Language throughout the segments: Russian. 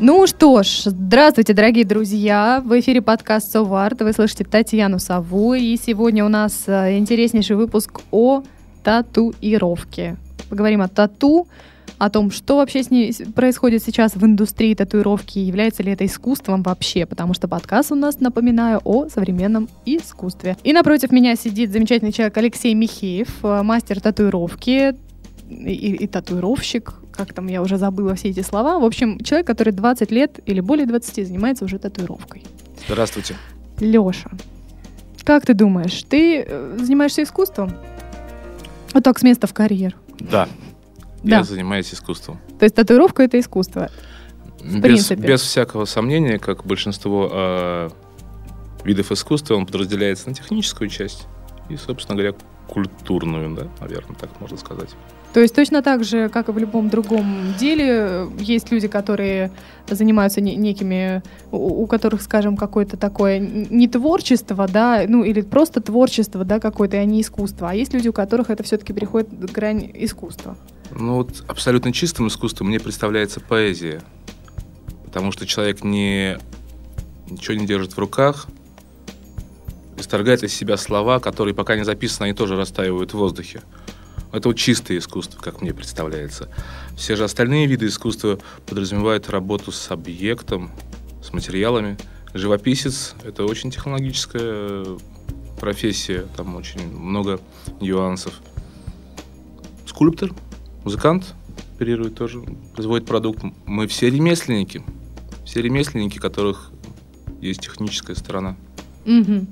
ну что ж, здравствуйте, дорогие друзья. В эфире подкаст «Соварт». Вы слышите Татьяну Сову. И сегодня у нас э, интереснейший выпуск о татуировке. Поговорим о тату, о том, что вообще с ней происходит сейчас в индустрии татуировки, является ли это искусством вообще, потому что подкаст у нас, напоминаю, о современном искусстве. И напротив меня сидит замечательный человек Алексей Михеев, э, мастер татуировки, и, и татуировщик, как там, я уже забыла все эти слова. В общем, человек, который 20 лет или более 20 занимается уже татуировкой. Здравствуйте. Леша, как ты думаешь, ты э, занимаешься искусством? Вот так с места в карьер. Да. Да. Я занимаюсь искусством. То есть татуировка это искусство? В без, принципе. без всякого сомнения, как большинство э, видов искусства, он подразделяется на техническую часть и, собственно говоря, культурную, да, наверное, так можно сказать. То есть точно так же, как и в любом другом деле, есть люди, которые занимаются не, некими, у, которых, скажем, какое-то такое не творчество, да, ну или просто творчество, да, какое-то, а не искусство. А есть люди, у которых это все-таки переходит грань искусства. Ну вот абсолютно чистым искусством мне представляется поэзия. Потому что человек не, ничего не держит в руках, исторгает из себя слова, которые пока не записаны, они тоже растаивают в воздухе. Это вот чистое искусство, как мне представляется. Все же остальные виды искусства подразумевают работу с объектом, с материалами. Живописец – это очень технологическая профессия, там очень много нюансов. Скульптор, музыкант оперирует тоже, производит продукт. Мы все ремесленники, все ремесленники, которых есть техническая сторона. Угу.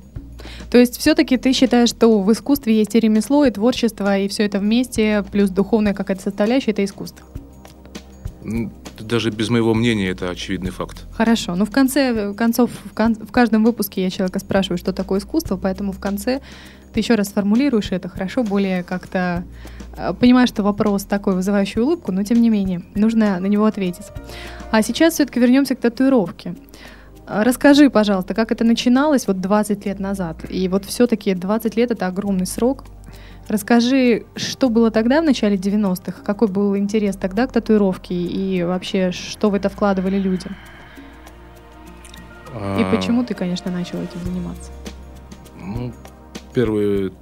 То есть все-таки ты считаешь, что в искусстве есть и ремесло, и творчество, и все это вместе, плюс духовная какая-то составляющая, это искусство? Даже без моего мнения это очевидный факт. Хорошо. Ну, в конце концов, в, кон, в каждом выпуске я человека спрашиваю, что такое искусство, поэтому в конце ты еще раз сформулируешь это хорошо, более как-то э, понимаю, что вопрос такой вызывающий улыбку, но тем не менее, нужно на него ответить. А сейчас все-таки вернемся к татуировке. Расскажи, пожалуйста, как это начиналось вот 20 лет назад? И вот все-таки 20 лет — это огромный срок. Расскажи, что было тогда, в начале 90-х? Какой был интерес тогда к татуировке? И вообще, что в это вкладывали люди? А... И почему ты, конечно, начал этим заниматься? Ну, первые,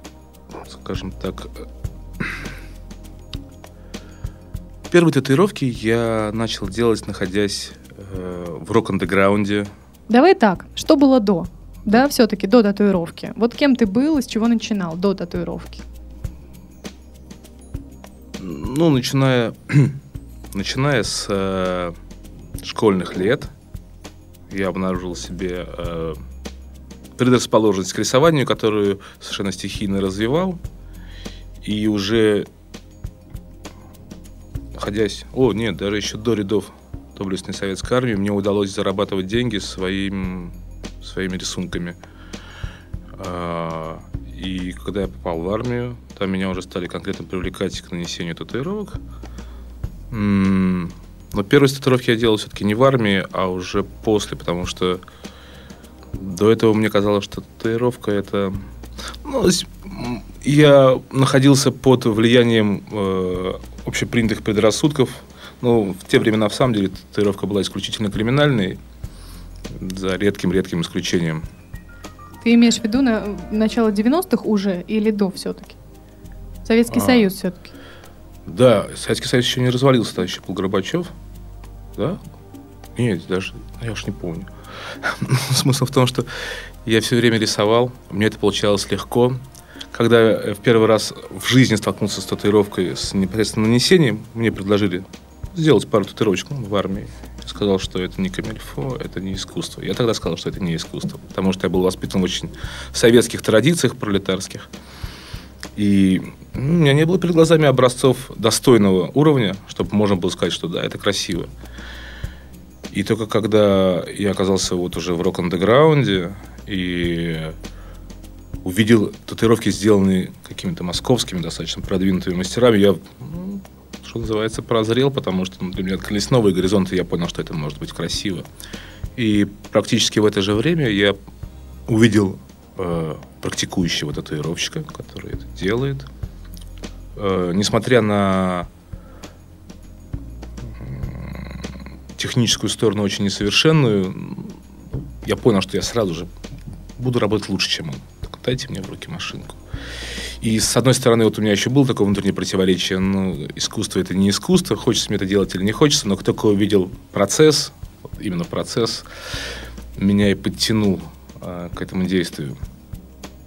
скажем так, первые татуировки я начал делать, находясь э, в рок-андеграунде Давай так, что было до? Да, все-таки до татуировки. Вот кем ты был и с чего начинал до татуировки? Ну, начиная, начиная с э, школьных лет, я обнаружил себе э, предрасположенность к рисованию, которую совершенно стихийно развивал. И уже находясь... О, нет, даже еще до рядов доблестной советской армии мне удалось зарабатывать деньги своим, своими рисунками. А, и когда я попал в армию, там меня уже стали конкретно привлекать к нанесению татуировок. Но первые татуировки я делал все-таки не в армии, а уже после, потому что до этого мне казалось, что татуировка это... Ну, я находился под влиянием э, общепринятых предрассудков ну, в те времена, в самом деле, татуировка была исключительно криминальной, за редким-редким исключением. Ты имеешь в виду на начало 90-х уже или до все-таки? Советский а, Союз все-таки. Да, Советский Союз еще не развалился, тогда еще был Горбачев. Да? Нет, даже, я уж не помню. Смысл в том, что я все время рисовал, мне это получалось легко. Когда я в первый раз в жизни столкнулся с татуировкой, с непосредственно нанесением, мне предложили сделать пару татуировочек ну, в армии. Сказал, что это не камильфо, это не искусство. Я тогда сказал, что это не искусство, потому что я был воспитан в очень советских традициях пролетарских. И ну, у меня не было перед глазами образцов достойного уровня, чтобы можно было сказать, что да, это красиво. И только когда я оказался вот уже в рок-андеграунде, и увидел татуировки, сделанные какими-то московскими достаточно продвинутыми мастерами, я, ну, что называется, прозрел, потому что ну, для меня открылись новые горизонты, я понял, что это может быть красиво. И практически в это же время я увидел э, практикующего татуировщика, который это делает. Э, несмотря на техническую сторону очень несовершенную, я понял, что я сразу же буду работать лучше, чем он. Дайте мне в руки машинку. И с одной стороны, вот у меня еще было такое внутреннее противоречие. Ну, искусство это не искусство, хочется мне это делать или не хочется, но кто только увидел процесс, именно процесс, меня и подтянул а, к этому действию.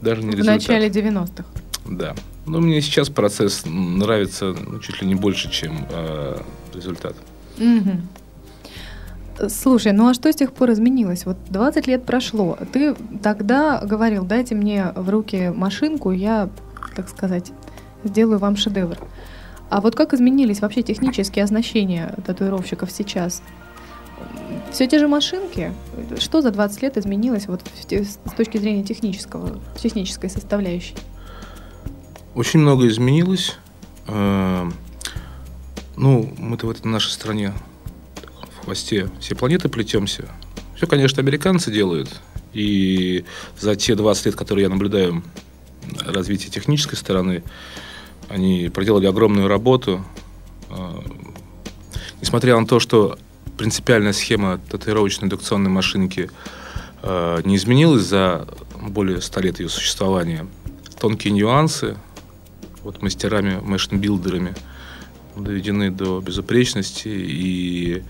Даже не в результат. начале 90-х. Да. Но мне сейчас процесс нравится ну, чуть ли не больше, чем э, результат. Угу. Слушай, ну а что с тех пор изменилось? Вот 20 лет прошло. Ты тогда говорил, дайте мне в руки машинку, я, так сказать, сделаю вам шедевр. А вот как изменились вообще технические оснащения татуировщиков сейчас? Все те же машинки? Что за 20 лет изменилось вот с точки зрения технического, технической составляющей? Очень много изменилось. Э, ну, мы-то в этой нашей стране хвосте все планеты плетемся. Все, конечно, американцы делают. И за те 20 лет, которые я наблюдаю развитие технической стороны, они проделали огромную работу. А, несмотря на то, что принципиальная схема татуировочной индукционной машинки а, не изменилась за более 100 лет ее существования, тонкие нюансы вот мастерами, машин-билдерами доведены до безупречности и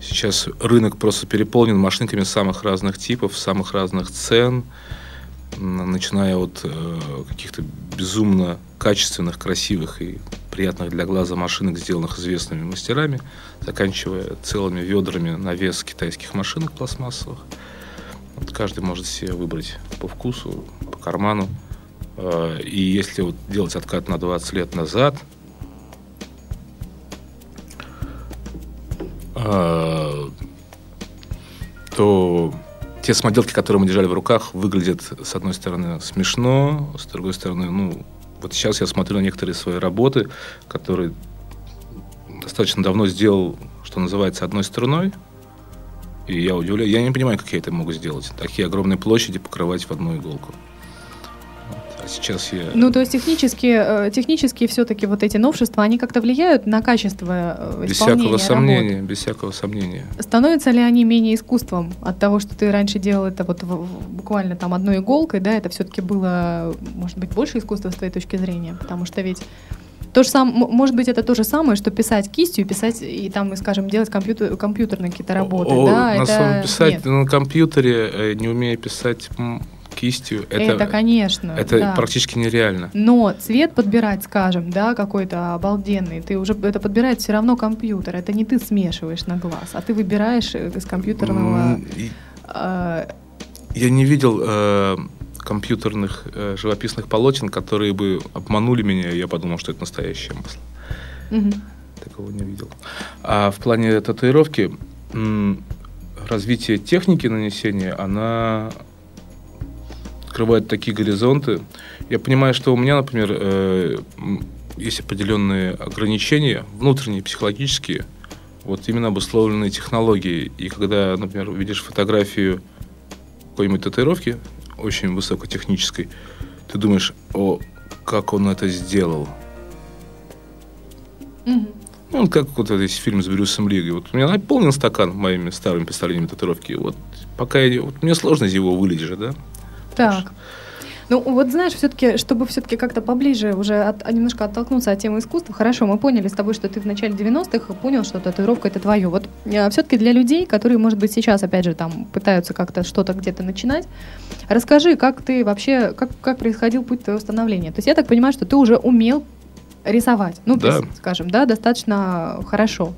Сейчас рынок просто переполнен машинками самых разных типов, самых разных цен, начиная от э, каких-то безумно качественных, красивых и приятных для глаза машинок, сделанных известными мастерами, заканчивая целыми ведрами на вес китайских машинок пластмассовых. Вот каждый может себе выбрать по вкусу, по карману. Э, и если вот делать откат на 20 лет назад – то те самоделки, которые мы держали в руках, выглядят, с одной стороны, смешно, с другой стороны, ну, вот сейчас я смотрю на некоторые свои работы, которые достаточно давно сделал, что называется, одной стороной, и я удивляюсь, я не понимаю, как я это могу сделать. Такие огромные площади покрывать в одну иголку сейчас я... Ну, то есть технически, э, технически все-таки вот эти новшества, они как-то влияют на качество э, Без всякого сомнения, работ. без всякого сомнения. Становятся ли они менее искусством от того, что ты раньше делал это вот буквально там одной иголкой, да, это все-таки было, может быть, больше искусства с твоей точки зрения? Потому что ведь то же самое, может быть, это то же самое, что писать кистью, писать и там, скажем, делать компьютер, компьютерные какие-то работы. О, да, на это... самом писать Нет. на компьютере, э, не умея писать кистью. Это, это конечно. Это да. практически нереально. Но цвет подбирать, скажем, да, какой-то обалденный, ты уже это подбирает все равно компьютер. Это не ты смешиваешь на глаз, а ты выбираешь э, из компьютерного. И... Э, Я не видел э, компьютерных э, живописных полотен, которые бы обманули меня, и я подумал, что это настоящее масло. Угу. Такого не видел. А в плане татуировки развитие техники нанесения, она открывает такие горизонты. Я понимаю, что у меня, например, э, есть определенные ограничения, внутренние, психологические, вот именно обусловленные технологией. И когда, например, видишь фотографию какой-нибудь татуировки, очень высокотехнической, ты думаешь, о, как он это сделал. Mm-hmm. Ну, как вот весь фильм с Брюсом Ли. Вот у меня наполнен стакан моими старыми представлениями татуировки. Вот пока я, вот мне сложно из него вылить же, да? Так. Ну, вот знаешь, все-таки, чтобы все-таки как-то поближе уже от, а немножко оттолкнуться от темы искусства, хорошо, мы поняли с тобой, что ты в начале 90-х понял, что татуировка это твое. Вот э, все-таки для людей, которые, может быть, сейчас, опять же, там пытаются как-то что-то где-то начинать, расскажи, как ты вообще, как, как происходил путь твоего становления. То есть я так понимаю, что ты уже умел рисовать, ну, да. скажем, да, достаточно хорошо.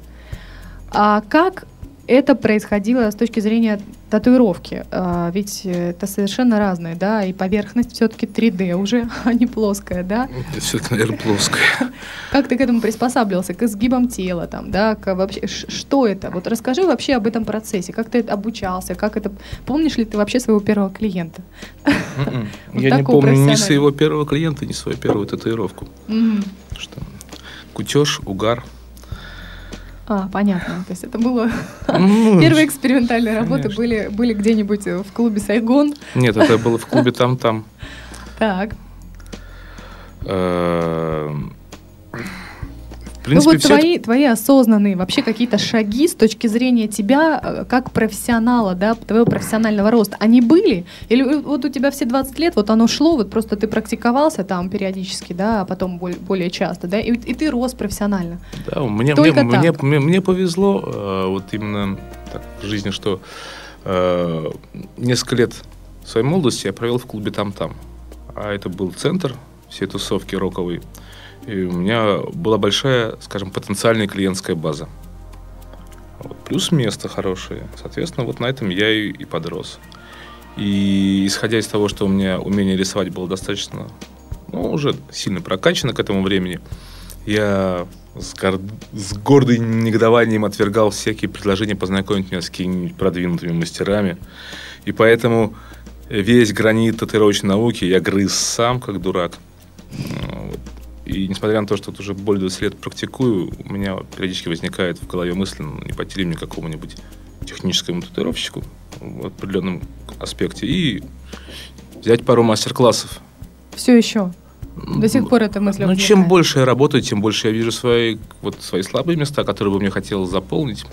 А как это происходило с точки зрения татуировки. А, ведь это совершенно разное, да, и поверхность все-таки 3D уже, а не плоская, да? Все-таки, наверное, плоская. Как ты к этому приспосабливался, к изгибам тела, там, да, к вообще, что это? Вот расскажи вообще об этом процессе, как ты обучался, как это, помнишь ли ты вообще своего первого клиента? М-м. Я не помню ни своего первого клиента, ни свою первую татуировку. Что? Кутеж, угар – а, понятно. То есть это было... Ну, Первые экспериментальные работы были, были где-нибудь в клубе Сайгон. Нет, это было в клубе Там-Там. Так. Принципе, ну вот твои, это... твои осознанные вообще какие-то шаги с точки зрения тебя э, как профессионала, да, твоего профессионального роста, они были? Или вот у тебя все 20 лет, вот оно шло, вот просто ты практиковался там периодически, да, а потом более, более часто, да, и, и ты рос профессионально? Да, мне, Только мне, так. мне, мне, мне повезло э, вот именно так в жизни, что э, несколько лет своей молодости я провел в клубе «Там-там». А это был центр всей тусовки роковой. И у меня была большая, скажем, потенциальная клиентская база. Вот. Плюс место хорошее. Соответственно, вот на этом я и, и подрос. И исходя из того, что у меня умение рисовать было достаточно, ну, уже сильно прокачано к этому времени, я с, гор... с гордым негодованием отвергал всякие предложения познакомить меня с какими-нибудь продвинутыми мастерами. И поэтому весь гранит татуировочной науки я грыз сам, как дурак. Вот. И несмотря на то, что уже более 20 лет практикую, у меня периодически возникает в голове мысль, ну, не пойти ли мне какому-нибудь техническому татуировщику в определенном аспекте и взять пару мастер-классов. Все еще? До сих пор эта мысль Ну, чем больше я работаю, тем больше я вижу свои, вот, свои слабые места, которые бы мне хотелось заполнить.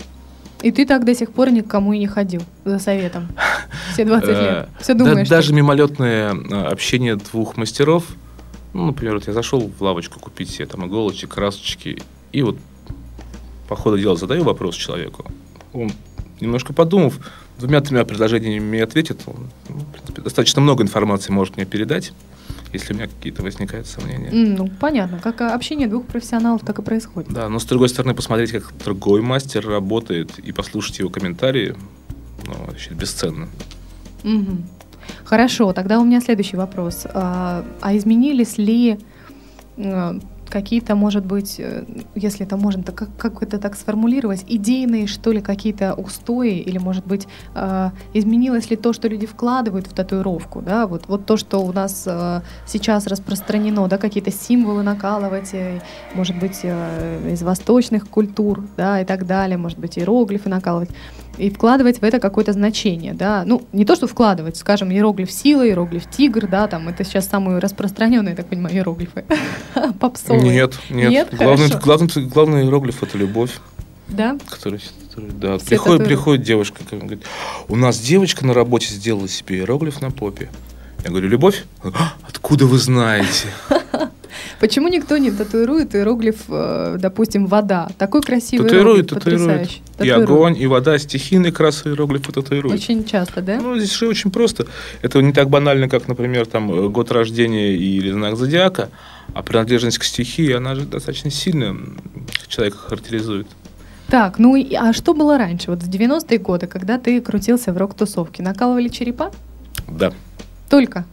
И ты так до сих пор никому и не ходил за советом? Все 20 лет. Э, Все думаешь? Даже мимолетное э, общение двух мастеров – ну, например, вот я зашел в лавочку купить себе там иголочек, красочки, и вот по ходу дела задаю вопрос человеку. Он, немножко подумав, двумя-тремя предложениями мне ответит. Он, ну, в принципе, достаточно много информации может мне передать, если у меня какие-то возникают сомнения. Ну, понятно. Как общение двух профессионалов так и происходит. Да, но с другой стороны, посмотреть, как другой мастер работает, и послушать его комментарии, ну, вообще бесценно. Угу. Хорошо, тогда у меня следующий вопрос. А, а изменились ли э, какие-то, может быть, э, если это можно, то как, как это так сформулировать, идейные, что ли, какие-то устои, или, может быть, э, изменилось ли то, что люди вкладывают в татуировку, да, вот, вот то, что у нас э, сейчас распространено, да, какие-то символы накалывать, э, может быть, э, из восточных культур, да, и так далее, может быть, иероглифы накалывать и вкладывать в это какое-то значение, да, ну, не то, что вкладывать, скажем, иероглиф сила, иероглиф тигр, да, там, это сейчас самые распространенные, так понимаю, иероглифы, попсовые. Нет, нет, нет? Главный, главный, главный иероглиф – это любовь. Да? Который, который да. приходит, приходит девушка, говорит, у нас девочка на работе сделала себе иероглиф на попе. Я говорю, любовь? «А, откуда вы знаете? Почему никто не татуирует иероглиф, э, допустим, вода? Такой красивый татуирует, иероглиф, татуирует. И огонь, и вода, стихийный крас иероглифы татуируют. Очень часто, да? Ну, здесь же очень просто. Это не так банально, как, например, там, э, год рождения или знак зодиака, а принадлежность к стихии, она же достаточно сильно человека характеризует. Так, ну а что было раньше? Вот в 90-е годы, когда ты крутился в рок-тусовке, накалывали черепа? Да. Только?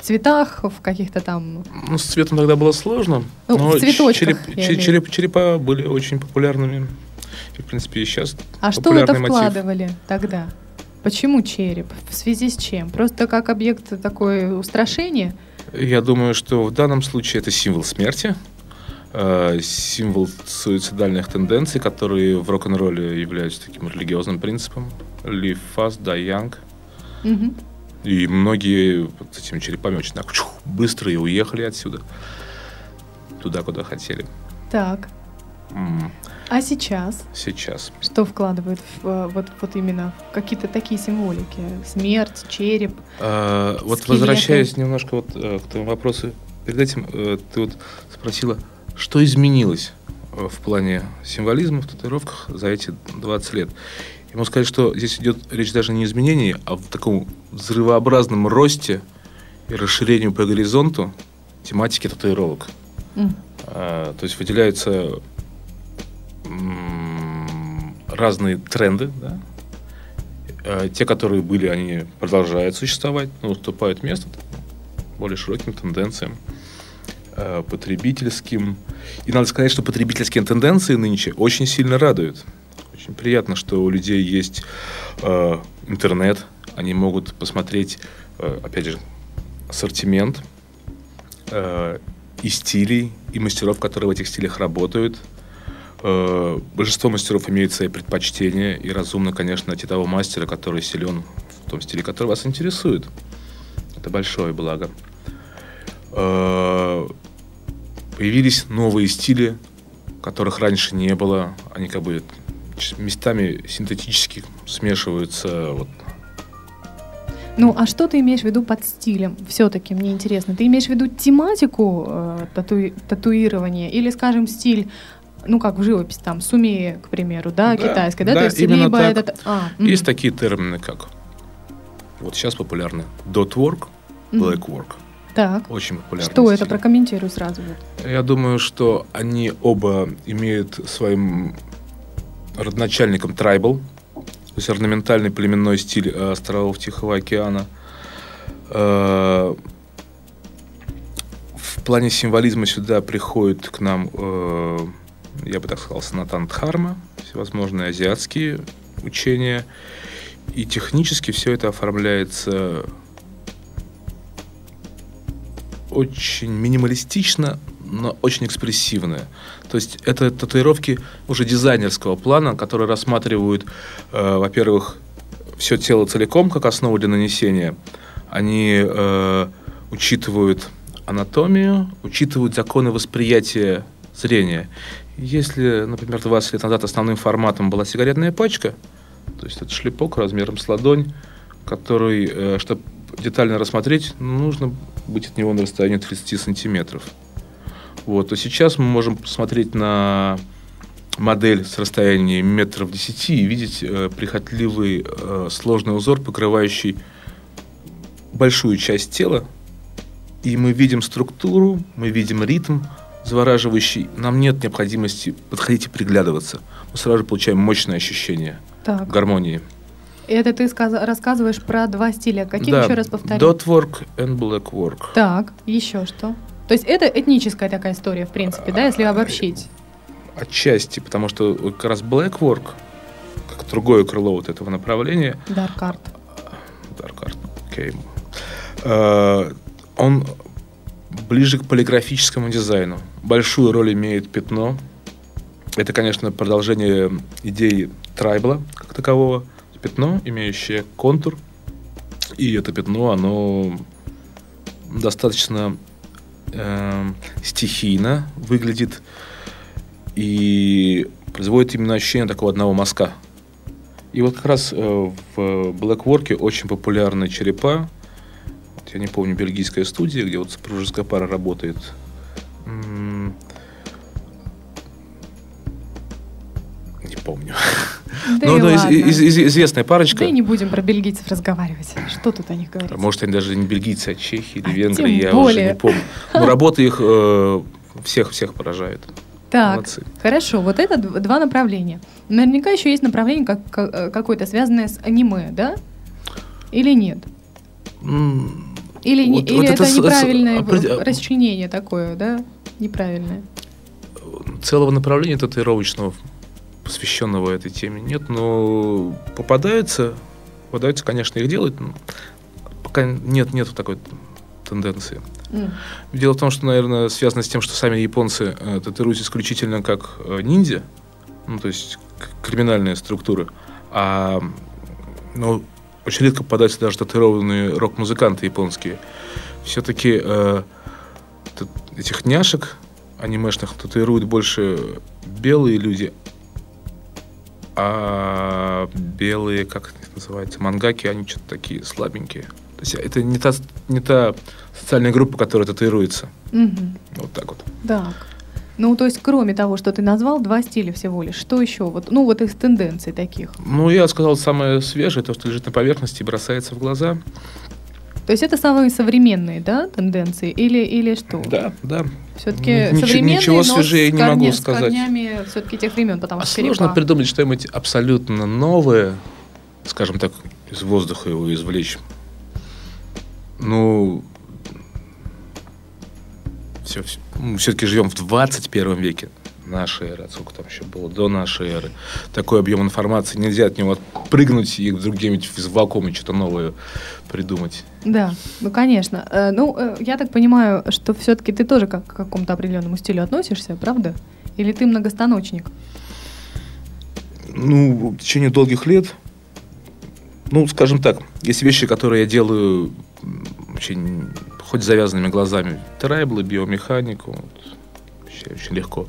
В цветах, в каких-то там... Ну, с цветом тогда было сложно. Ну, но в цветочках, череп, череп, черепа были очень популярными. И, в принципе, и сейчас А что это вкладывали мотив. тогда? Почему череп? В связи с чем? Просто как объект такое устрашения? Я думаю, что в данном случае это символ смерти, э, символ суицидальных тенденций, которые в рок-н-ролле являются таким религиозным принципом. Live fast, die young. Угу. И многие вот этими черепами очень так чух, быстро и уехали отсюда. Туда, куда хотели. Так. Mm. А сейчас? Сейчас. Что вкладывают в, э, вот, вот именно какие-то такие символики? Смерть, череп? А, вот возвращаясь немножко вот э, к твоему вопросу, перед этим э, ты вот спросила, что изменилось в плане символизма в татуировках за эти 20 лет. Я могу сказать, что здесь идет речь даже не о изменении, а в таком взрывообразном росте и расширении по горизонту тематики татуировок. Mm. А, то есть выделяются разные тренды, да. Э, те, которые были, они продолжают существовать, но уступают место более широким тенденциям э, потребительским. И надо сказать, что потребительские тенденции нынче очень сильно радуют. Очень приятно, что у людей есть э, интернет, они могут посмотреть, э, опять же, ассортимент э, и стилей, и мастеров, которые в этих стилях работают. Э, большинство мастеров имеют свои предпочтения, и разумно, конечно, найти того мастера, который силен в том стиле, который вас интересует. Это большое благо. Э, появились новые стили, которых раньше не было. Они как бы местами синтетически смешиваются. Вот. Ну, а что ты имеешь в виду под стилем? Все-таки мне интересно. Ты имеешь в виду тематику э, тату... татуирования или, скажем, стиль ну, как в живописи, там, сумея, к примеру, да, да китайская, да, да то есть именно либо так. этот... А, Есть м. такие термины, как вот сейчас популярны dot work, Мгм. black work. Так, Очень популярны. что это? стили. Прокомментируй сразу. вот. Я думаю, что они оба имеют своим родоначальником трайбл, то есть орнаментальный племенной стиль э, островов Тихого океана. Э, В плане символизма сюда приходят к нам, э, я бы так сказал, санатан Дхарма, всевозможные азиатские учения. И технически все это оформляется очень минималистично, но очень экспрессивно. То есть это татуировки уже дизайнерского плана, которые рассматривают, э, во-первых, все тело целиком как основу для нанесения. Они э, учитывают анатомию, учитывают законы восприятия зрения. Если, например, 20 лет назад основным форматом была сигаретная пачка, то есть это шлепок размером с ладонь, который, чтобы детально рассмотреть, нужно быть от него на расстоянии 30 сантиметров. Вот, то сейчас мы можем посмотреть на модель с расстояния метров 10 и видеть э, прихотливый э, сложный узор, покрывающий большую часть тела. И мы видим структуру, мы видим ритм завораживающий. Нам нет необходимости подходить и приглядываться. Мы сразу же получаем мощное ощущение Так. гармонии. Это ты сказ- рассказываешь про два стиля. Какие да, еще раз повтори? Dot work and black work. Так, еще что? То есть это этническая такая история, в принципе, да, если обобщить? Отчасти, потому что как раз black work, как другое крыло вот этого направления, Dark Art. Dark Art, окей. Э, он ближе к полиграфическому дизайну. Большую роль имеет пятно. Это, конечно, продолжение идеи трайбла как такового. Пятно, имеющее контур. И это пятно, оно достаточно э, стихийно выглядит и производит именно ощущение такого одного мазка. И вот как раз э, в Blackwork очень популярны черепа. Вот я не помню, бельгийская студия, где вот супружеская пара работает. Не помню. Да Ну, ну, из- из- из- известная парочка. Да и не будем про бельгийцев разговаривать. Что тут о них говорить? Может, они даже не бельгийцы, а чехи или А, венгры, я более. уже не помню. Но работа их э, всех-всех поражает. Так, Молодцы. хорошо, вот это два направления. Наверняка еще есть направление как, ка- э, какое-то связанное с аниме, да? Или нет? Или, не- Вот- или вот это, это с- с- неправильное опред- в- расчленение такое, да? Неправильное. Целого направления татуировочного, посвященного этой теме, нет, но попадаются, попадаются, конечно, их делают, но пока нет, нет такой тенденции. М. Дело в том, что, наверное, связано с тем, что сами японцы э, татуируют исключительно как э, ниндзя, ну, то есть криминальные структуры, а ну, очень редко попадаются даже татуированные рок-музыканты японские. Все-таки э, этих няшек анимешных татуируют больше белые люди, а белые, как это называется, мангаки, они что-то такие слабенькие. То есть это не та, не та социальная группа, которая татуируется. Мгм. Вот так вот. Так. Ну, то есть, кроме того, что ты назвал, два стиля всего лишь. Что еще? Вот, ну, вот из тенденций таких. Ну, я сказал, самое свежее, то, что лежит на поверхности и бросается в глаза. То есть это самые современные, да, тенденции? Или, или что? Да, да. Все-таки современные, ничего но свежее с не могу сказать. С корнями все-таки тех времен, потому А что сложно черепа. придумать что-нибудь абсолютно новое, скажем так, из воздуха его извлечь. Ну, все, мы все-таки живем в 21 веке нашей эры, а сколько там еще было до нашей эры. Такой объем информации, нельзя от него отпрыгнуть и вдруг где-нибудь из вакуума что-то новое придумать. Да, ну конечно. Э, Ну, э, я так понимаю, что все-таки ты тоже как к какому-то определенному стилю относишься, правда? Или ты многостаночник? Ну, в течение долгих лет, ну, скажем так, есть вещи, которые я делаю очень, хоть завязанными глазами. Трайблы, биомеханику, вот, вообще очень легко.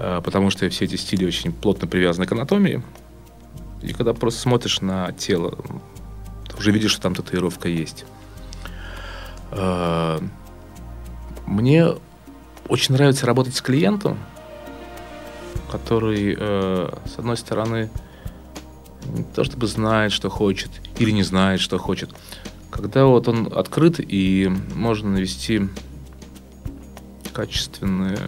А, Потому что все эти стили очень плотно привязаны к анатомии. И когда просто смотришь на тело, уже видишь, что там татуировка есть. А, Мне очень нравится работать с клиентом, который, э, с одной стороны, не то чтобы знает, что хочет, или не знает, что хочет. Когда вот он открыт и можно навести качественную,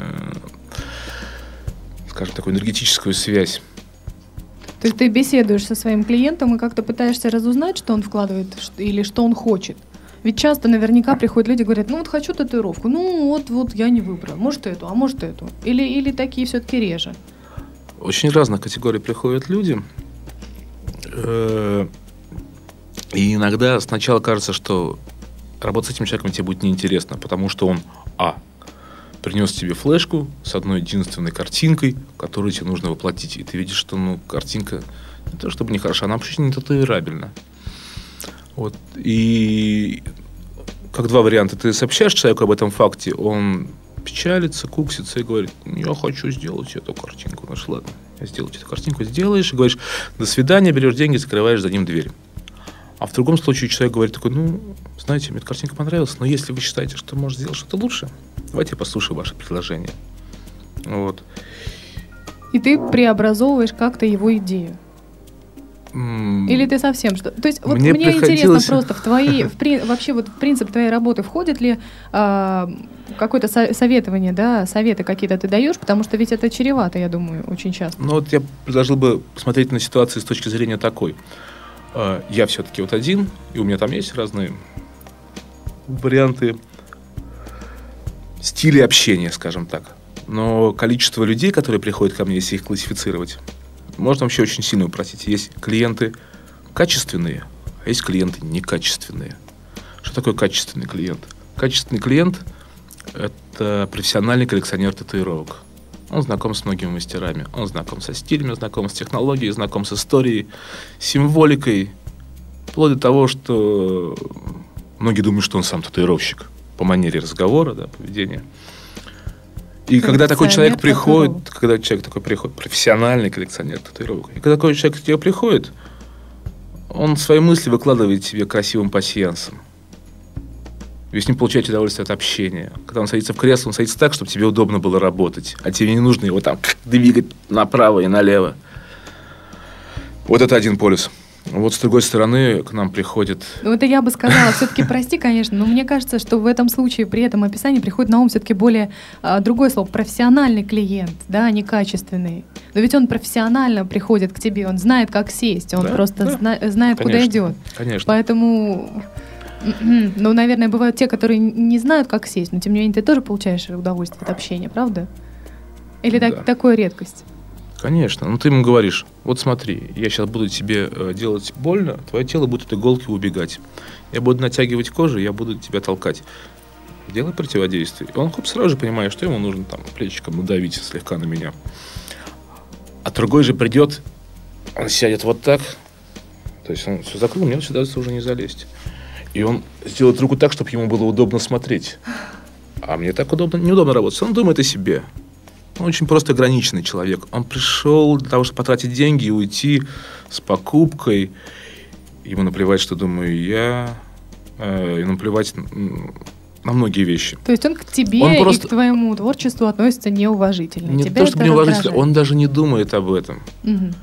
скажем, такую энергетическую связь. То есть ты беседуешь со своим клиентом и как-то пытаешься разузнать, что он вкладывает или что он хочет. Ведь часто наверняка приходят люди и говорят, ну вот хочу татуировку, ну вот, вот я не выбрал, может эту, а может эту. Или, или такие все-таки реже. Очень разных категорий приходят люди. Э, И иногда сначала кажется, что работать с этим человеком тебе будет неинтересно, потому что он, а, принес тебе флешку с одной единственной картинкой, которую тебе нужно воплотить. И ты видишь, что ну, картинка не то чтобы не хороша, она вообще не татуировабельна. Вот. И как два варианта. Ты сообщаешь человеку об этом факте, он печалится, куксится и говорит, я хочу сделать эту картинку. Ну ладно, я сделаю эту картинку, сделаешь, и говоришь, до свидания, берешь деньги, закрываешь за ним дверь. А в другом случае человек говорит такой, ну, знаете, мне эта картинка понравилась, но если вы считаете, что может сделать что-то лучше, давайте я послушаю ваше предложение. Вот. И ты преобразовываешь как-то его идею. Или ты совсем что? То есть вот Мне мне, интересно приходилось- просто в твои, в при- вообще вот в принцип твоей работы входит ли а, какое-то со- советование, да, советы какие-то ты даешь, потому что ведь это чревато, я думаю, очень часто. Ну вот я предложил бы посмотреть на ситуацию с точки зрения такой. Э, Я все-таки вот один, и у меня там есть разные варианты стилей общения, скажем так. Но количество людей, которые приходят ко мне, если их классифицировать, можно вообще очень сильно упростить. Есть клиенты качественные, а есть клиенты некачественные. Что такое качественный клиент? Качественный клиент – это профессиональный коллекционер татуировок. Он знаком с многими мастерами. Он знаком со стилями, знаком с технологией, знаком с историей, символикой. Вплоть до того, что многие думают, что он сам татуировщик по манере разговора, да, поведения. И когда такой человек приходит, татуировок. когда человек такой приходит, профессиональный коллекционер татуировок, и когда такой человек к тебе приходит, он свои мысли выкладывает тебе красивым пассиансом. Вы с ним получаете удовольствие от общения. Когда он садится в кресло, он садится так, чтобы тебе удобно было работать. А тебе не нужно его там двигать направо и налево. Вот это один полюс. Вот с другой стороны к нам приходит... Ну, это я бы сказала, все-таки прости, конечно, но мне кажется, что в этом случае при этом описании приходит на ум все-таки более а, другое слово, профессиональный клиент, да, а не качественный. Но ведь он профессионально приходит к тебе, он знает, как сесть, он Да, просто да. зна- знает, куда Конечно. идет. Конечно. Поэтому, ну, наверное, бывают те, которые не знают, как сесть, но тем не менее ты тоже получаешь удовольствие от общения, правда? Или так- Да. такое редкость? Конечно. Ну, ты ему говоришь, вот смотри, я сейчас буду тебе э, делать больно, твое тело будет от иголки убегать. Я буду натягивать кожу, я буду тебя толкать. Делай противодействие. И он хоп, сразу же понимает, что ему нужно там плечиком надавить слегка на меня. А другой же придет, он сядет вот так, то есть он все закрыл, мне сюда уже не залезть. И он сделает руку так, чтобы ему было удобно смотреть. А мне так удобно, неудобно работать. Он думает о себе. Он очень просто ограниченный человек. Он пришел для того, чтобы потратить деньги и уйти с покупкой. Ему наплевать, что думаю я. э, И наплевать на многие вещи. То есть он к тебе Он и просто- к твоему творчеству относится неуважительно. Не Тебя то, чтобы неуважительно, раздражает. он даже не думает об этом. Мгм.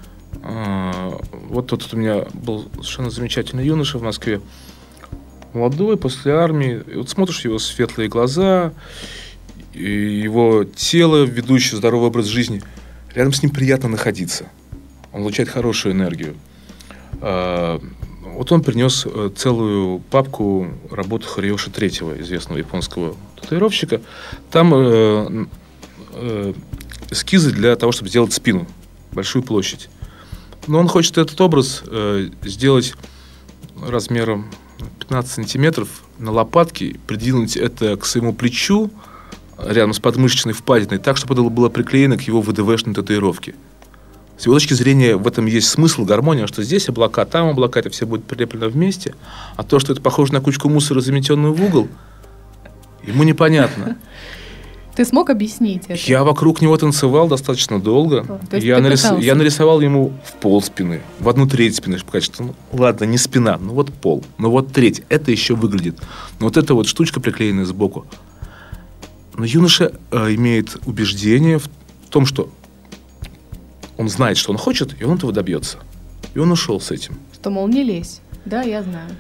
А, Вот тут у меня был совершенно замечательный юноша в Москве. Молодой, после армии. И вот смотришь его светлые глаза, его тело, ведущее здоровый образ жизни. Рядом с ним приятно находиться. Он получает хорошую энергию. А, Вот он принес э, целую папку работ Хариоши Третьего, известного японского татуировщика. Там э, э, эскизы для того, чтобы сделать спину, большую площадь. Но он хочет этот образ сделать размером 15 сантиметров на лопатке, придвинуть это к своему плечу рядом с подмышечной впадиной, так, чтобы это было приклеено к его ВДВшной татуировке. С его точки зрения в этом есть смысл, гармония, что здесь облака, там облака, это все будет прилеплено вместе, а то, что это похоже на кучку мусора, заметенную в угол, ему непонятно. Ты смог объяснить это? Я вокруг него танцевал достаточно долго. То есть я, нарис- я нарисовал ему в пол спины, в одну треть спины, чтобы что ну, ладно, не спина, ну вот пол, ну вот треть, это еще выглядит. Но вот эта вот штучка приклеенная сбоку. Но юноша э, имеет убеждение в том, что он знает, что он хочет, и он этого добьется. И он ушел с этим. Что, мол, не лезь. Да, я знаю.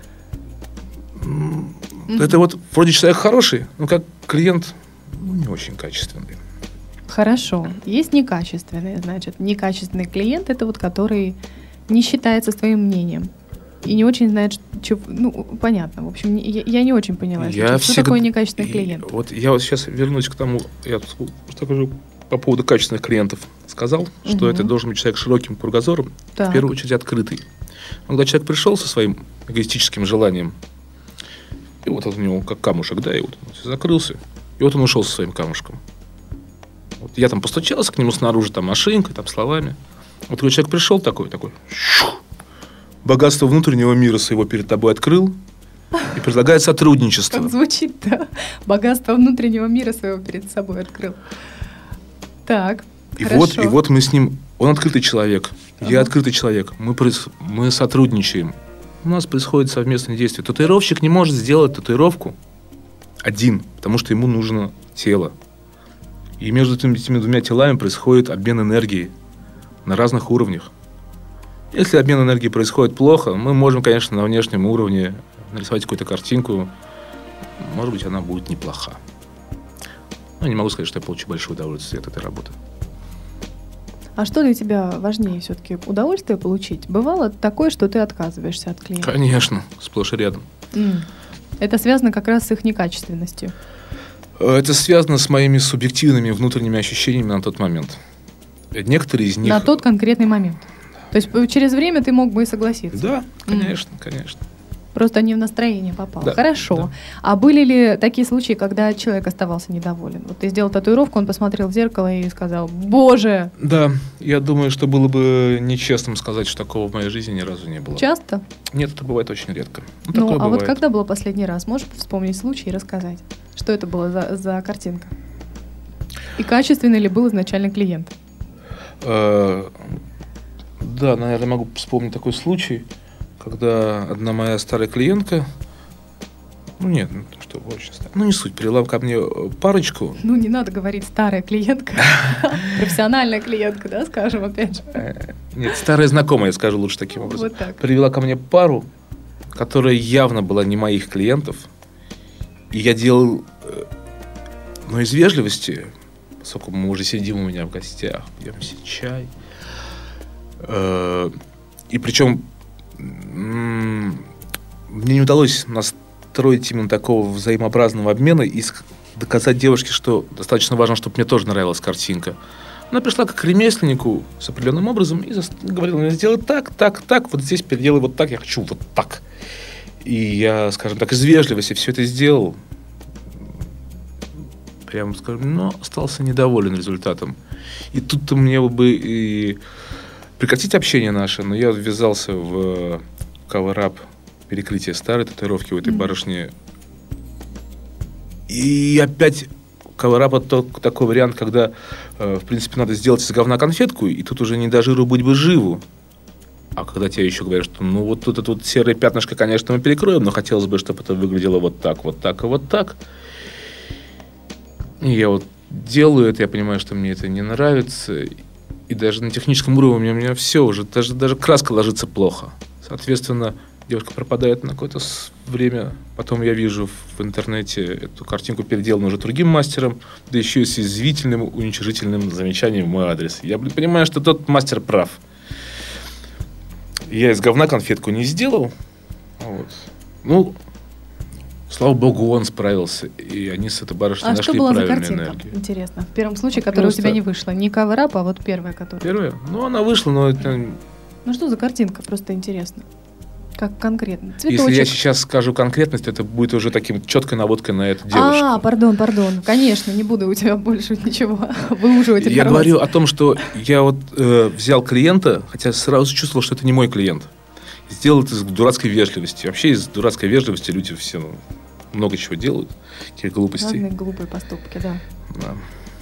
Это вот вроде человек хороший, но как клиент ну, не очень качественный. Хорошо. Есть некачественные, значит. Некачественный клиент – это вот который не считается с твоим мнением. И не очень знает, чё- ну, понятно. В общем, я, я не очень поняла, что, что всегда- такое некачественный и клиент. Вот я вот сейчас вернусь к тому, я скажу по поводу качественных клиентов. Сказал, что Мгм. это должен быть человек с широким кругозором, Так. в первую очередь открытый. Но когда человек пришел со своим эгоистическим желанием, и вот он у него как камушек, да, и вот он закрылся, и вот он ушел со своим камушком. Вот я там постучался к нему снаружи, там машинкой, там словами. Вот когда человек пришел такой, такой, щу, богатство внутреннего мира своего перед тобой открыл и предлагает сотрудничество. Как звучит, да? Богатство внутреннего мира своего перед собой открыл. Так, И хорошо. вот, и вот мы с ним, он открытый человек, я открытый человек, мы, мы сотрудничаем. У нас происходит совместное действие. Татуировщик не может сделать татуировку один, потому что ему нужно тело. И между этими, двумя телами происходит обмен энергии на разных уровнях. Если обмен энергии происходит плохо, мы можем, конечно, на внешнем уровне нарисовать какую-то картинку. Может быть, она будет неплоха. Но не могу сказать, что я получу большое удовольствие от этой работы. А что для тебя важнее все-таки? Удовольствие получить? Бывало такое, что ты отказываешься от клиента? Конечно, сплошь и рядом. М. Это связано как раз с их некачественностью. Это связано с моими субъективными внутренними ощущениями на тот момент. Некоторые из них... На тот конкретный момент. То есть э, через время ты мог бы и согласиться. Да, конечно, конечно. Просто не в настроение попал. Да, Хорошо. да. А были ли такие случаи, когда человек оставался недоволен? Вот ты сделал татуировку, он посмотрел в зеркало и сказал, боже, Да, я думаю, что было бы нечестным сказать, что такого в моей жизни ни разу не было. часто? Нет, это бывает очень редко. Ну, Ну, а вот бывает. когда было последний раз? Можешь вспомнить случай и рассказать? Что это было за, за картинка? И качественный ли был изначально клиент? Э, Да, наверное, могу вспомнить такой случай, когда одна моя старая клиентка, ну нет, ну, что очень старая, ну не суть, привела ко мне э, парочку, Ну, не надо говорить старая клиентка. Профессиональная клиентка, да, скажем, опять же. э, нет, старая знакомая, я скажу лучше таким образом. Вот так. привела ко мне пару, которая явно была не моих клиентов. И я делал, э, ну, из вежливости, поскольку мы уже сидим у меня в гостях, пьем чай. И причем мне не удалось настроить именно такого взаимообразного обмена и доказать девушке, что достаточно важно, чтобы мне тоже нравилась картинка. Она пришла как к ремесленнику с определенным образом и говорила мне, сделай так, так, так, вот здесь переделай вот так, я хочу вот так. И я, скажем так, из вежливости все это сделал. Прямо скажем, но остался недоволен результатом. И тут-то мне бы и прекратить общение наше, но я ввязался в каверап перекрытие старой татуировки у этой Мгм. барышни. И опять каверап это такой вариант, когда, э, в принципе, надо сделать из говна конфетку, и тут уже не до жиру быть бы живу. А когда тебе еще говорят, что ну вот тут это вот серое пятнышко, конечно, мы перекроем, но хотелось бы, чтобы это выглядело вот так, вот так и вот так. И я вот делаю это, я понимаю, что мне это не нравится. И даже на техническом уровне у меня все уже, даже, даже краска ложится плохо. Соответственно, девушка пропадает на какое-то время. Потом я вижу в интернете эту картинку переделанную уже другим мастером, да еще и с извительным, уничижительным замечанием в мой адрес. Я блин, понимаю, что тот мастер прав. Я из говна конфетку не сделал. Вот. Ну, слава богу, он справился. И они с этой барышней А нашли что была за правильную картинка? энергию. Интересно. В первом случае, которая у тебя Просто- не вышла. Не кавер а вот первая, которая. Первая? Ну, она вышла, но это Ну что за картинка? Просто интересно. Как конкретно? Если я Цветочек. сейчас скажу конкретность, это будет уже таким четкой наводкой на эту девушку. А, пардон, пардон. Конечно, не буду у тебя больше ничего выуживать я говорю о том, что я вот э, взял клиента, хотя сразу чувствовал, что это не мой клиент. Сделал это из дурацкой вежливости. Вообще из дурацкой вежливости люди все ну, много чего делают, каких глупостей. Разные глупые поступки, да. Да.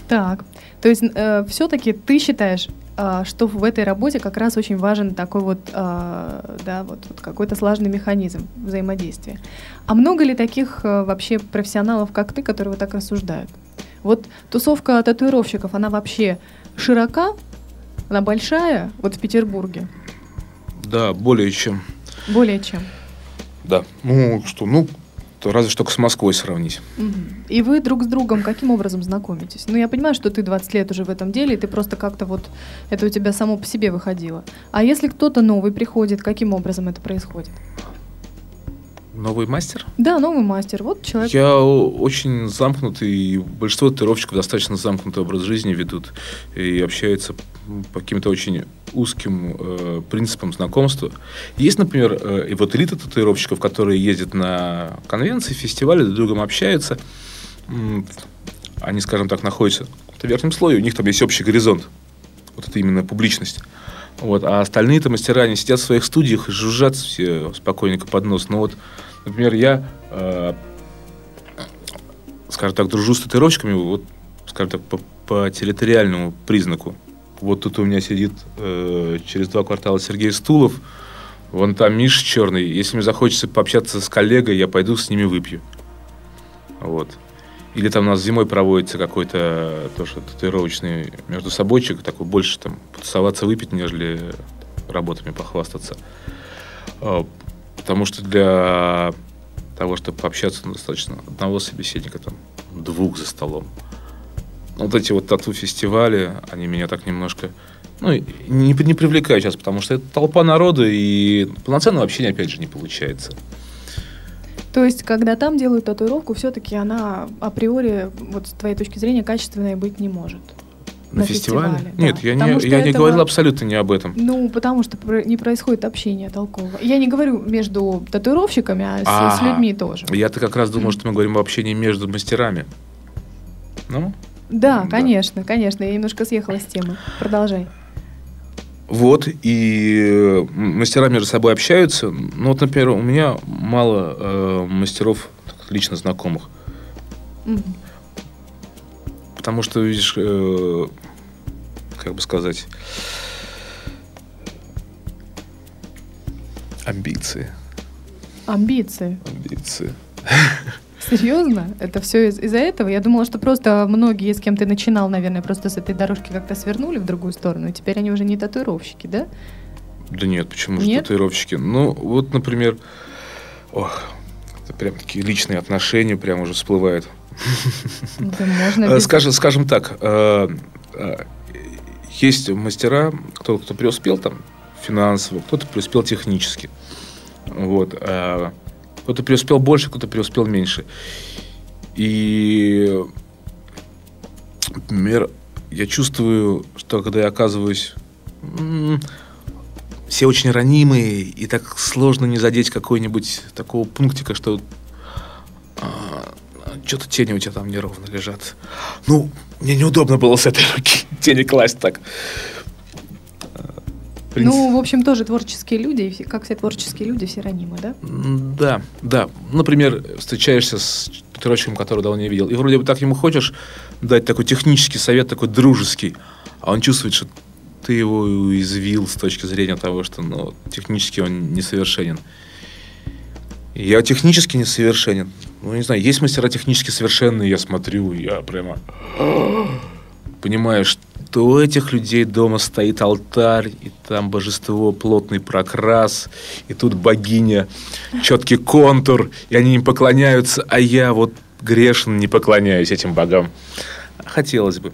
Так, то есть все-таки ты считаешь, а, что в этой работе как раз очень важен такой вот, а, да, вот, вот какой-то слаженный механизм взаимодействия. А много ли таких а, вообще профессионалов, как ты, которые вот так рассуждают? Вот тусовка татуировщиков, она вообще широка, она большая, вот в Петербурге, да, более чем. более чем. Да. Ну, что, ну, то разве что с Москвой сравнить. И вы друг с другом каким образом знакомитесь? Ну, я понимаю, что ты 20 лет уже в этом деле, и ты просто как-то вот это у тебя само по себе выходило. А если кто-то новый приходит, каким образом это происходит? Новый мастер? Да, новый мастер. Вот человек. Я очень замкнутый, и большинство татуировщиков достаточно замкнутый образ жизни ведут и общаются по каким-то очень узким э, принципам знакомства. Есть, например, э, и вот элита татуировщиков, которые ездят на конвенции, фестивали, друг с другом общаются. Они, скажем так, находятся в верхнем слое, у них там есть общий горизонт. Вот это именно публичность. Вот. А остальные-то мастера, они сидят в своих студиях и жужжат все спокойненько под нос. Но вот, например, я э, скажем так, дружу с татуировщиками, вот, скажем так, по, по территориальному признаку. Вот тут у меня сидит э, через два квартала Сергей Стулов, вон там Миша Черный. Если мне захочется пообщаться с коллегой, я пойду с ними выпью. Вот. Или там у нас зимой проводится какой-то тоже татуировочный между собойчик, такой больше там потусоваться, выпить, нежели работами похвастаться. А, Потому что для того, чтобы пообщаться, ну, достаточно одного собеседника, там, двух за столом. Вот эти вот тату-фестивали, они меня так немножко ну, не, не привлекают сейчас, потому что это толпа народа, и полноценного общения, опять же, не получается. То есть, когда там делают татуировку, все-таки она априори, вот с твоей точки зрения, качественной быть не может. На, На фестивале? фестивале, Нет, да. я, Потому не, я не этого- говорил абсолютно не об этом. Ну, потому что не происходит общение толкового. Я не говорю между татуировщиками, а с, с людьми тоже. Я-то как раз думал, что мы говорим об общении между мастерами. Ну, Да, Да. конечно, конечно. Я немножко съехала с темы. Продолжай. Вот, и э, мастера между собой общаются. Ну, вот, например, у меня мало э, мастеров лично знакомых. Мгм. Потому что, видишь, э, как бы сказать, амбиции. Амбиции. Амбиции. Серьезно? Это все из- из-за этого? Я думала, что просто многие, с кем ты начинал, наверное, просто с этой дорожки как-то свернули в другую сторону, и теперь они уже не татуировщики, да? Да нет, почему же Нет? татуировщики? Ну, вот, например, ох, это прям такие личные отношения прям уже всплывают. Ну, да можно Э, без- Скажем, скажем так, э, э, есть мастера, кто, кто преуспел там финансово, кто-то преуспел технически. Вот. а Кто-то преуспел больше, кто-то преуспел меньше. И, например, я чувствую, что когда я оказываюсь... Все очень ранимые, и так сложно не задеть какой-нибудь такого пунктика, что что-то тени у тебя там неровно лежат. Ну, мне неудобно было с этой руки тени класть так. Принципе, Ну, в общем, тоже творческие люди, как все творческие люди, все ранимы, да? Да, да. Например, встречаешься с татуировщиком, которого давно не видел, и вроде бы так ему хочешь дать такой технический совет, такой дружеский, а он чувствует, что ты его уязвил с точки зрения того, что ну, технически он несовершенен. Я технически несовершенен. Ну, не знаю, есть мастера технически совершенные, я смотрю, я прямо понимаю, что у этих людей дома стоит алтарь, и там божество, плотный прокрас, и тут богиня, четкий контур, и они им поклоняются, а я вот грешен, не поклоняюсь этим богам. Хотелось бы.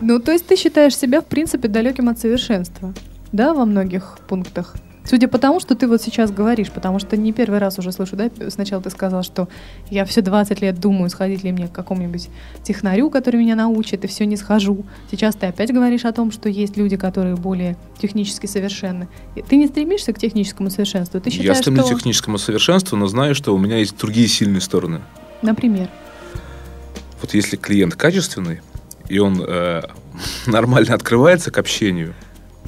Ну, то есть ты считаешь себя, в принципе, далеким от совершенства, да, во многих пунктах? Судя по тому, что ты вот сейчас говоришь, потому что не первый раз уже слышу, да, сначала ты сказал, что я все 20 лет думаю, сходить ли мне к какому-нибудь технарю, который меня научит, и все не схожу. Сейчас ты опять говоришь о том, что есть люди, которые более технически совершенны. Ты не стремишься к техническому совершенству? Ты считаешь, я стремлюсь что... к техническому совершенству, но знаю, что у меня есть другие сильные стороны. Например? Вот если клиент качественный, и он э, нормально открывается к общению,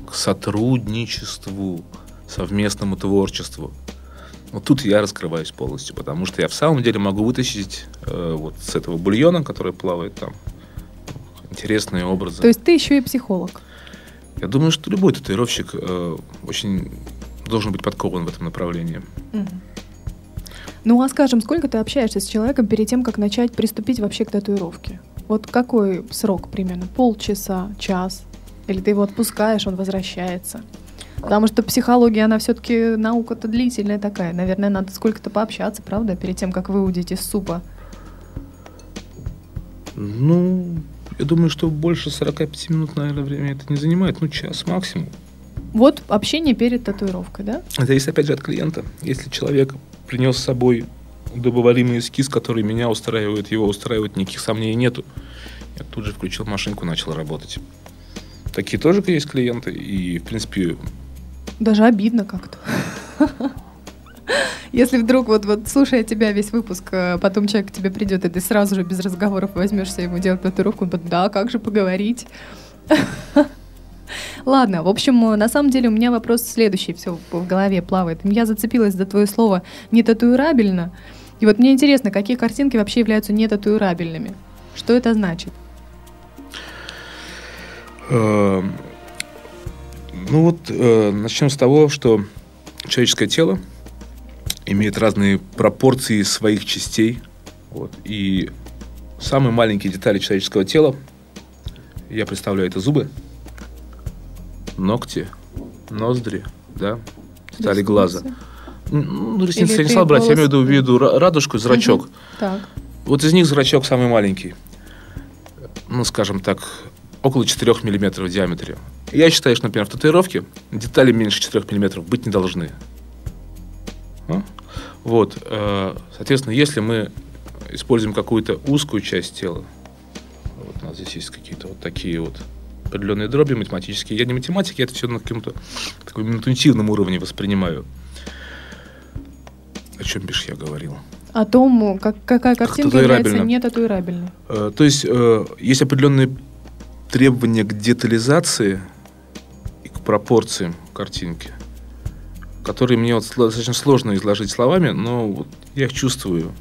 к сотрудничеству, совместному творчеству. Вот тут я раскрываюсь полностью, потому что я в самом деле могу вытащить э, вот с этого бульона, который плавает там, интересные образы. То есть ты еще и психолог? Я думаю, что любой татуировщик э, очень должен быть подкован в этом направлении. Угу. Ну а скажем, сколько ты общаешься с человеком перед тем, как начать приступить вообще к татуировке? Вот какой срок примерно? Полчаса, час? Или ты его отпускаешь, он возвращается? Потому что психология, она все-таки наука-то длительная такая. Наверное, надо сколько-то пообщаться, правда, перед тем, как выудить из супа. Ну, я думаю, что больше 45 минут, наверное, время это не занимает. Ну, час максимум. Вот общение перед татуировкой, да? Это зависит, опять же, от клиента. Если человек принес с собой удобоваримый эскиз, который меня устраивает, его устраивает, никаких сомнений нету, я тут же включил машинку, начал работать. Такие тоже есть клиенты, и, в принципе, даже обидно как-то. Если вдруг вот, вот слушая тебя весь выпуск, э, потом человек к тебе придет, и ты сразу же без разговоров возьмешься ему делать татуировку, он будет, да, как же поговорить? Ладно, в общем, на самом деле у меня вопрос следующий, все в голове плавает. Я зацепилась за твое слово «не татуирабельно». И вот мне интересно, какие картинки вообще являются не татуирабельными? Что это значит? Ну вот э, начнем с того, что человеческое тело имеет разные пропорции своих частей. Вот, и самые маленькие детали человеческого тела, я представляю, это зубы, ногти, ноздри, да, детали глаза. Ну, ресницы я не стал брать, я имею в виду, виду радужку зрачок. Угу. Так. Вот из них зрачок самый маленький. Ну, скажем так, около 4 мм в диаметре. Я считаю, что, например, в татуировке детали меньше 4 мм быть не должны. А? Вот, э, соответственно, если мы используем какую-то узкую часть тела, вот у нас здесь есть какие-то вот такие вот определенные дроби математические. Я не математик, я это все на каком-то таком интуитивном уровне воспринимаю. О чем бишь я говорил? О том, как, какая картинка как является не татуирабельной. Э, то есть э, есть определенные требования к детализации и к пропорциям картинки, которые мне вот достаточно сложно изложить словами, но вот я их чувствую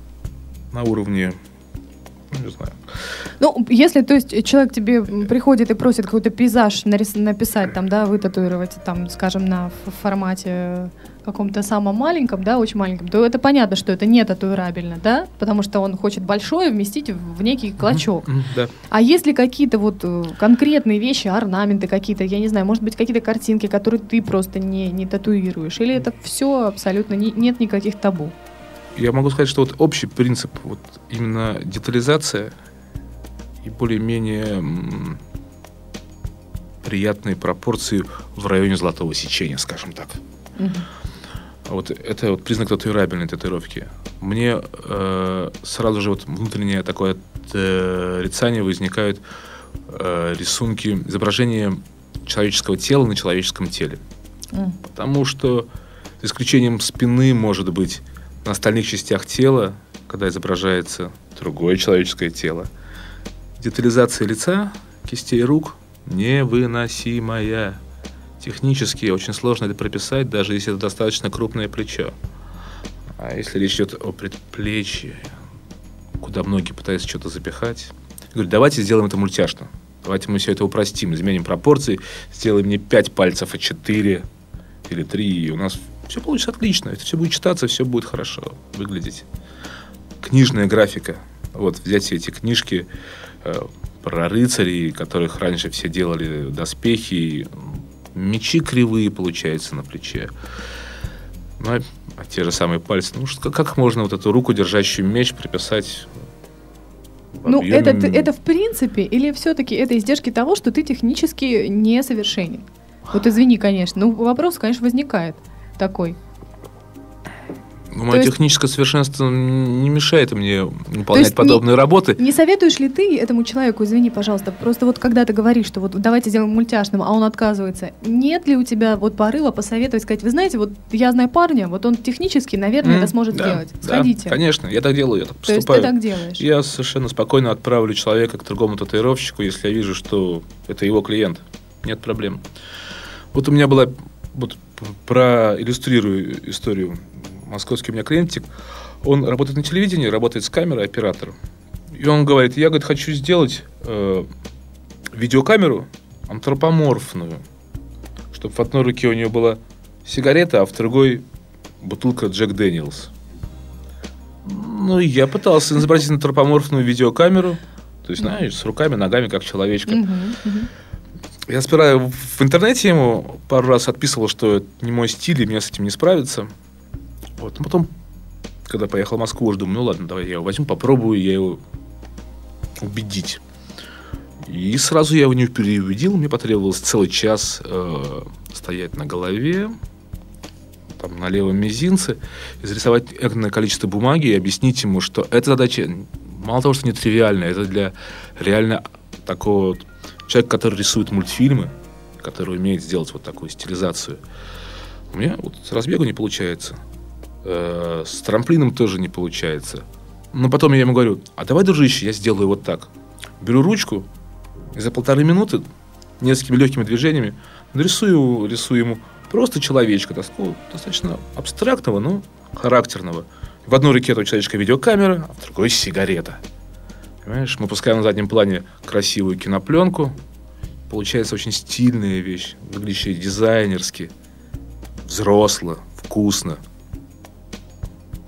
на уровне, ну, не знаю. Ну, если, то есть, человек тебе приходит и просит какой-то пейзаж нарис- написать, там, да, вытатуировать, там, скажем, на формате каком-то самом маленьком, да, очень маленьком, то это понятно, что это не татуирабельно, да, потому что он хочет большое вместить в некий клочок. Mm-hmm, да. А если какие-то вот э, конкретные вещи, орнаменты какие-то, я не знаю, может быть, какие-то картинки, которые ты просто не, не татуируешь, или это все абсолютно не, нет никаких табу? Я могу сказать, что вот общий принцип, вот именно детализация и более-менее приятные пропорции в районе золотого сечения, скажем так. Угу. Вот это вот признак татуирабельной татуировки. Мне э, сразу же вот внутреннее такое отрицание возникают э, рисунки, изображения человеческого тела на человеческом теле. Mm. Потому что, за исключением спины, может быть, на остальных частях тела, когда изображается другое человеческое тело, детализация лица, кистей рук невыносимая технически очень сложно это прописать, даже если это достаточно крупное плечо. А если речь идет о предплечье, куда многие пытаются что-то запихать, говорю, давайте сделаем это мультяшно. Давайте мы все это упростим, изменим пропорции, сделаем не 5 пальцев, а 4 или 3, и у нас все получится отлично. Это все будет читаться, все будет хорошо выглядеть. Книжная графика. Вот, взять все эти книжки, э, про рыцарей, которых раньше все делали доспехи, мечи кривые получаются на плече. Ну, а те же самые пальцы. Ну, что, как можно вот эту руку, держащую меч, приписать Ну, это, это в принципе, или все-таки это издержки того, что ты технически несовершенен? Вот извини, конечно. Ну, вопрос, конечно, возникает такой. Ну, Мое есть- техническое совершенство не мешает мне выполнять есть не- подобные работы. Не советуешь ли ты этому человеку, извини, пожалуйста, просто вот когда ты говоришь, что вот давайте сделаем мультяшным, а он отказывается, нет ли у тебя вот порыва посоветовать, сказать, вы знаете, вот я знаю парня, вот он технически, наверное, М, это сможет да, сделать. да, Сходите. конечно, я так делаю, я так То есть ты поступаю. так делаешь. Я совершенно спокойно отправлю человека к другому татуировщику, если я вижу, что это его клиент. Нет проблем. Вот у меня была, вот проиллюстрирую историю. Московский у меня клиентик, он работает на телевидении, работает с камерой, оператор. И он говорит, я, говорит, хочу сделать э, видеокамеру антропоморфную, чтобы в одной руке у нее была сигарета, а в другой бутылка Джек Дэниелс. Ну, я пытался изобразить антропоморфную видеокамеру. То есть, знаешь, с руками, ногами, как человечка. Я сперва в интернете ему пару раз отписывал, что это не мой стиль, и мне с этим не справиться. Вот. Но потом, когда поехал в Москву, уже думаю, ну ладно, давай я его возьму, попробую я его убедить. И сразу я его не переубедил. Мне потребовалось целый час э, стоять на голове, там, на левом мизинце, изрисовать энное количество бумаги и объяснить ему, что эта задача мало того, что не тривиальная, это для реально такого вот человека, который рисует мультфильмы, который умеет сделать вот такую стилизацию. У меня вот с разбегу не получается. Э, С трамплином тоже не получается. Но потом я ему говорю, а давай, дружище, я сделаю вот так. Беру ручку и за полторы минуты несколькими легкими движениями нарисую рисую ему просто человечка, такого достаточно абстрактного, но характерного. В одной руке этого человечка видеокамера, а в другой сигарета. Понимаешь, мы пускаем на заднем плане красивую кинопленку. Получается очень стильная вещь, выглядящая дизайнерски, взросло, вкусно.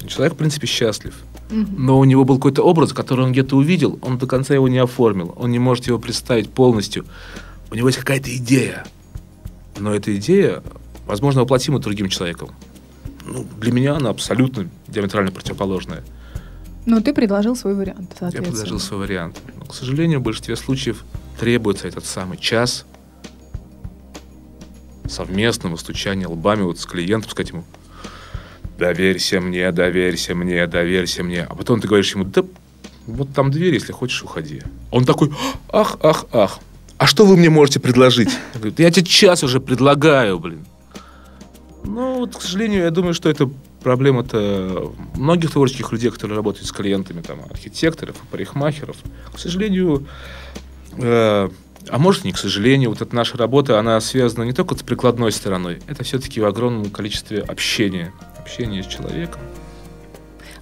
Человек, в принципе, счастлив. Но у него был какой-то образ, который он где-то увидел, он до конца его не оформил, он не может его представить полностью. У него есть какая-то идея, но эта идея, возможно, воплотима другим человеком. Ну, для меня она абсолютно диаметрально противоположная. Ну, ты предложил свой вариант, Я предложил свой вариант. Но, к сожалению, в большинстве случаев требуется этот самый час совместного стучания лбами вот с клиентом, сказать ему, доверься мне, доверься мне, доверься мне. А потом ты говоришь ему, да вот там дверь, если хочешь, уходи. Он такой, ах, ах, ах. А что вы мне можете предложить? Я говорю, «Да я тебе час уже предлагаю, блин. Ну, вот, к сожалению, я думаю, что это проблема-то многих творческих людей, которые работают с клиентами, там, архитекторов, парикмахеров. К сожалению, э, а может, не к сожалению, вот эта наша работа, она связана не только с прикладной стороной, это все-таки в огромном количестве общения. Общения с человеком.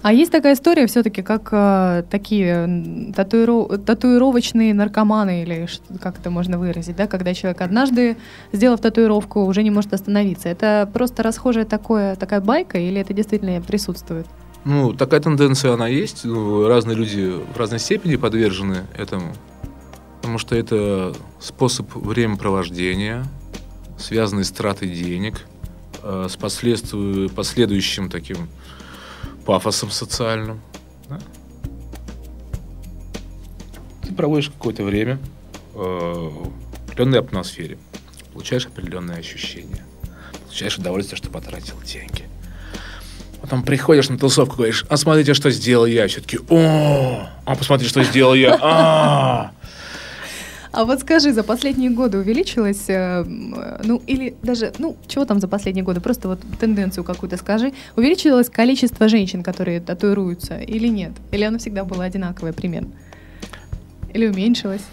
А есть такая история все-таки, как э, такие м, татуиро- татуировочные наркоманы, или как это можно выразить, да, когда человек однажды, сделав татуировку, уже не может остановиться. Это просто расхожая такое, такая байка, или это действительно присутствует? Ну, такая тенденция, она есть. Ну, разные люди в разной степени подвержены этому. Потому что это способ времяпровождения, связанный с тратой денег, с последству- последующим таким пафосом социальным. да. Ты проводишь какое-то время э, в определенной атмосфере, получаешь определенные ощущения, получаешь удовольствие, что потратил деньги. Потом приходишь на тусовку, говоришь, а смотрите, что сделал я. Все таки о, а посмотри, что сделал я. А, А вот скажи, за последние годы увеличилось, э, э, ну или даже, ну чего там за последние годы, просто вот тенденцию какую-то скажи, увеличилось количество женщин, которые татуируются или нет? Или оно всегда было одинаковое примерно? Или уменьшилось?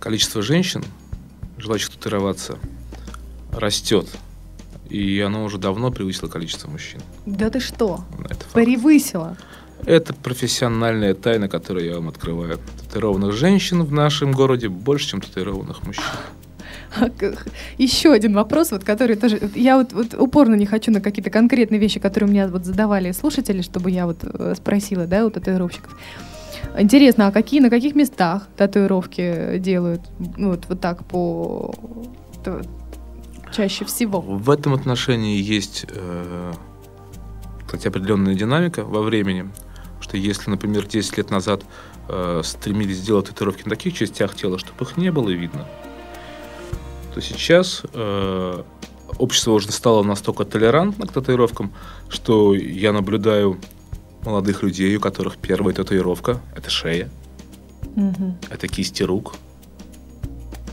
Количество женщин, желающих татуироваться, растет. И оно уже давно превысило количество мужчин. Да ты что? Это факт. Превысило. Это профессиональная тайна, которую я вам открываю. Татуированных женщин в нашем городе больше, чем татуированных мужчин. Еще один вопрос, вот, который тоже... Я вот, вот упорно не хочу на какие-то конкретные вещи, которые у меня вот задавали слушатели, чтобы я вот э, спросила, да, у татуировщиков. Интересно, а какие, на каких местах татуировки делают? Ну, вот, вот так по... Чаще всего. В этом отношении есть, э, кстати, определенная динамика во времени, что если, например, 10 лет назад э, стремились сделать татуировки на таких частях тела, чтобы их не было видно, то сейчас э, общество уже стало настолько толерантно к татуировкам, что я наблюдаю молодых людей, у которых первая татуировка – это шея, Мгм. это кисти рук.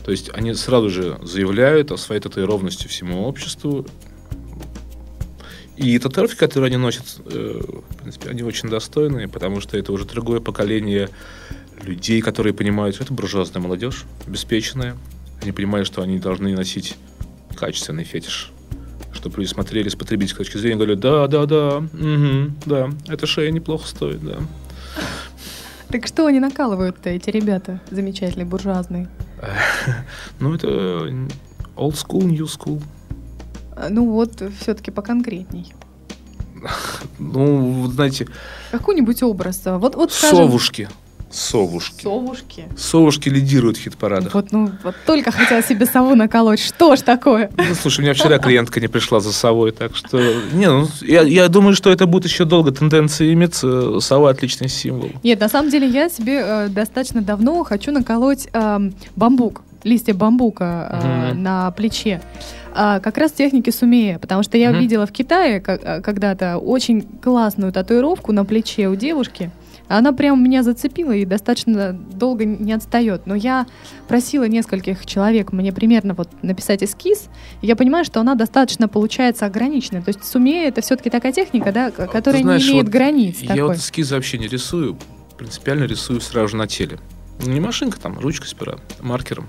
То есть они сразу же заявляют о своей татуированности всему обществу. И татуировки, которые они носят, э, в принципе, они очень достойные, потому что это уже другое поколение людей, которые понимают, что это буржуазная молодежь, обеспеченная. Они понимают, что они должны носить качественный фетиш. Чтобы люди смотрели с потребительской точки зрения и говорили, да, да, да, мгм, да, эта шея неплохо стоит, да. Так что они накалывают-то, эти ребята замечательные, буржуазные? Ну, это old school, new school. А, Ну вот, все-таки поконкретней. Ну, знаете, Какой-нибудь образ. Вот, вот скажем, совушки. Совушки. Совушки. Совушки лидируют в хит-парадах. Вот, ну, вот только хотел себе сову наколоть. Что ж такое? Ну, слушай, у меня вчера клиентка не пришла за совой, так что... Не, ну, я, я думаю, что это будет еще долго тенденция иметься. Сова отличный символ. Нет, на самом деле я себе э, достаточно давно хочу наколоть эм, бамбук, листья бамбука э, Мгм. на плече. А, как раз техники сумея, потому что я Мгм. видела в Китае э, когда-то очень классную татуировку на плече у девушки. Она прям меня зацепила и достаточно долго не отстает. Но я просила нескольких человек мне примерно вот написать эскиз. И я понимаю, что она достаточно получается ограниченная. То есть сумея это все-таки такая техника, да, которая Ты знаешь, не имеет вот границ. Я такой. вот эскизы вообще не рисую. Принципиально рисую сразу же на теле. Ну, Не машинка, там, ручкой с пера, маркером.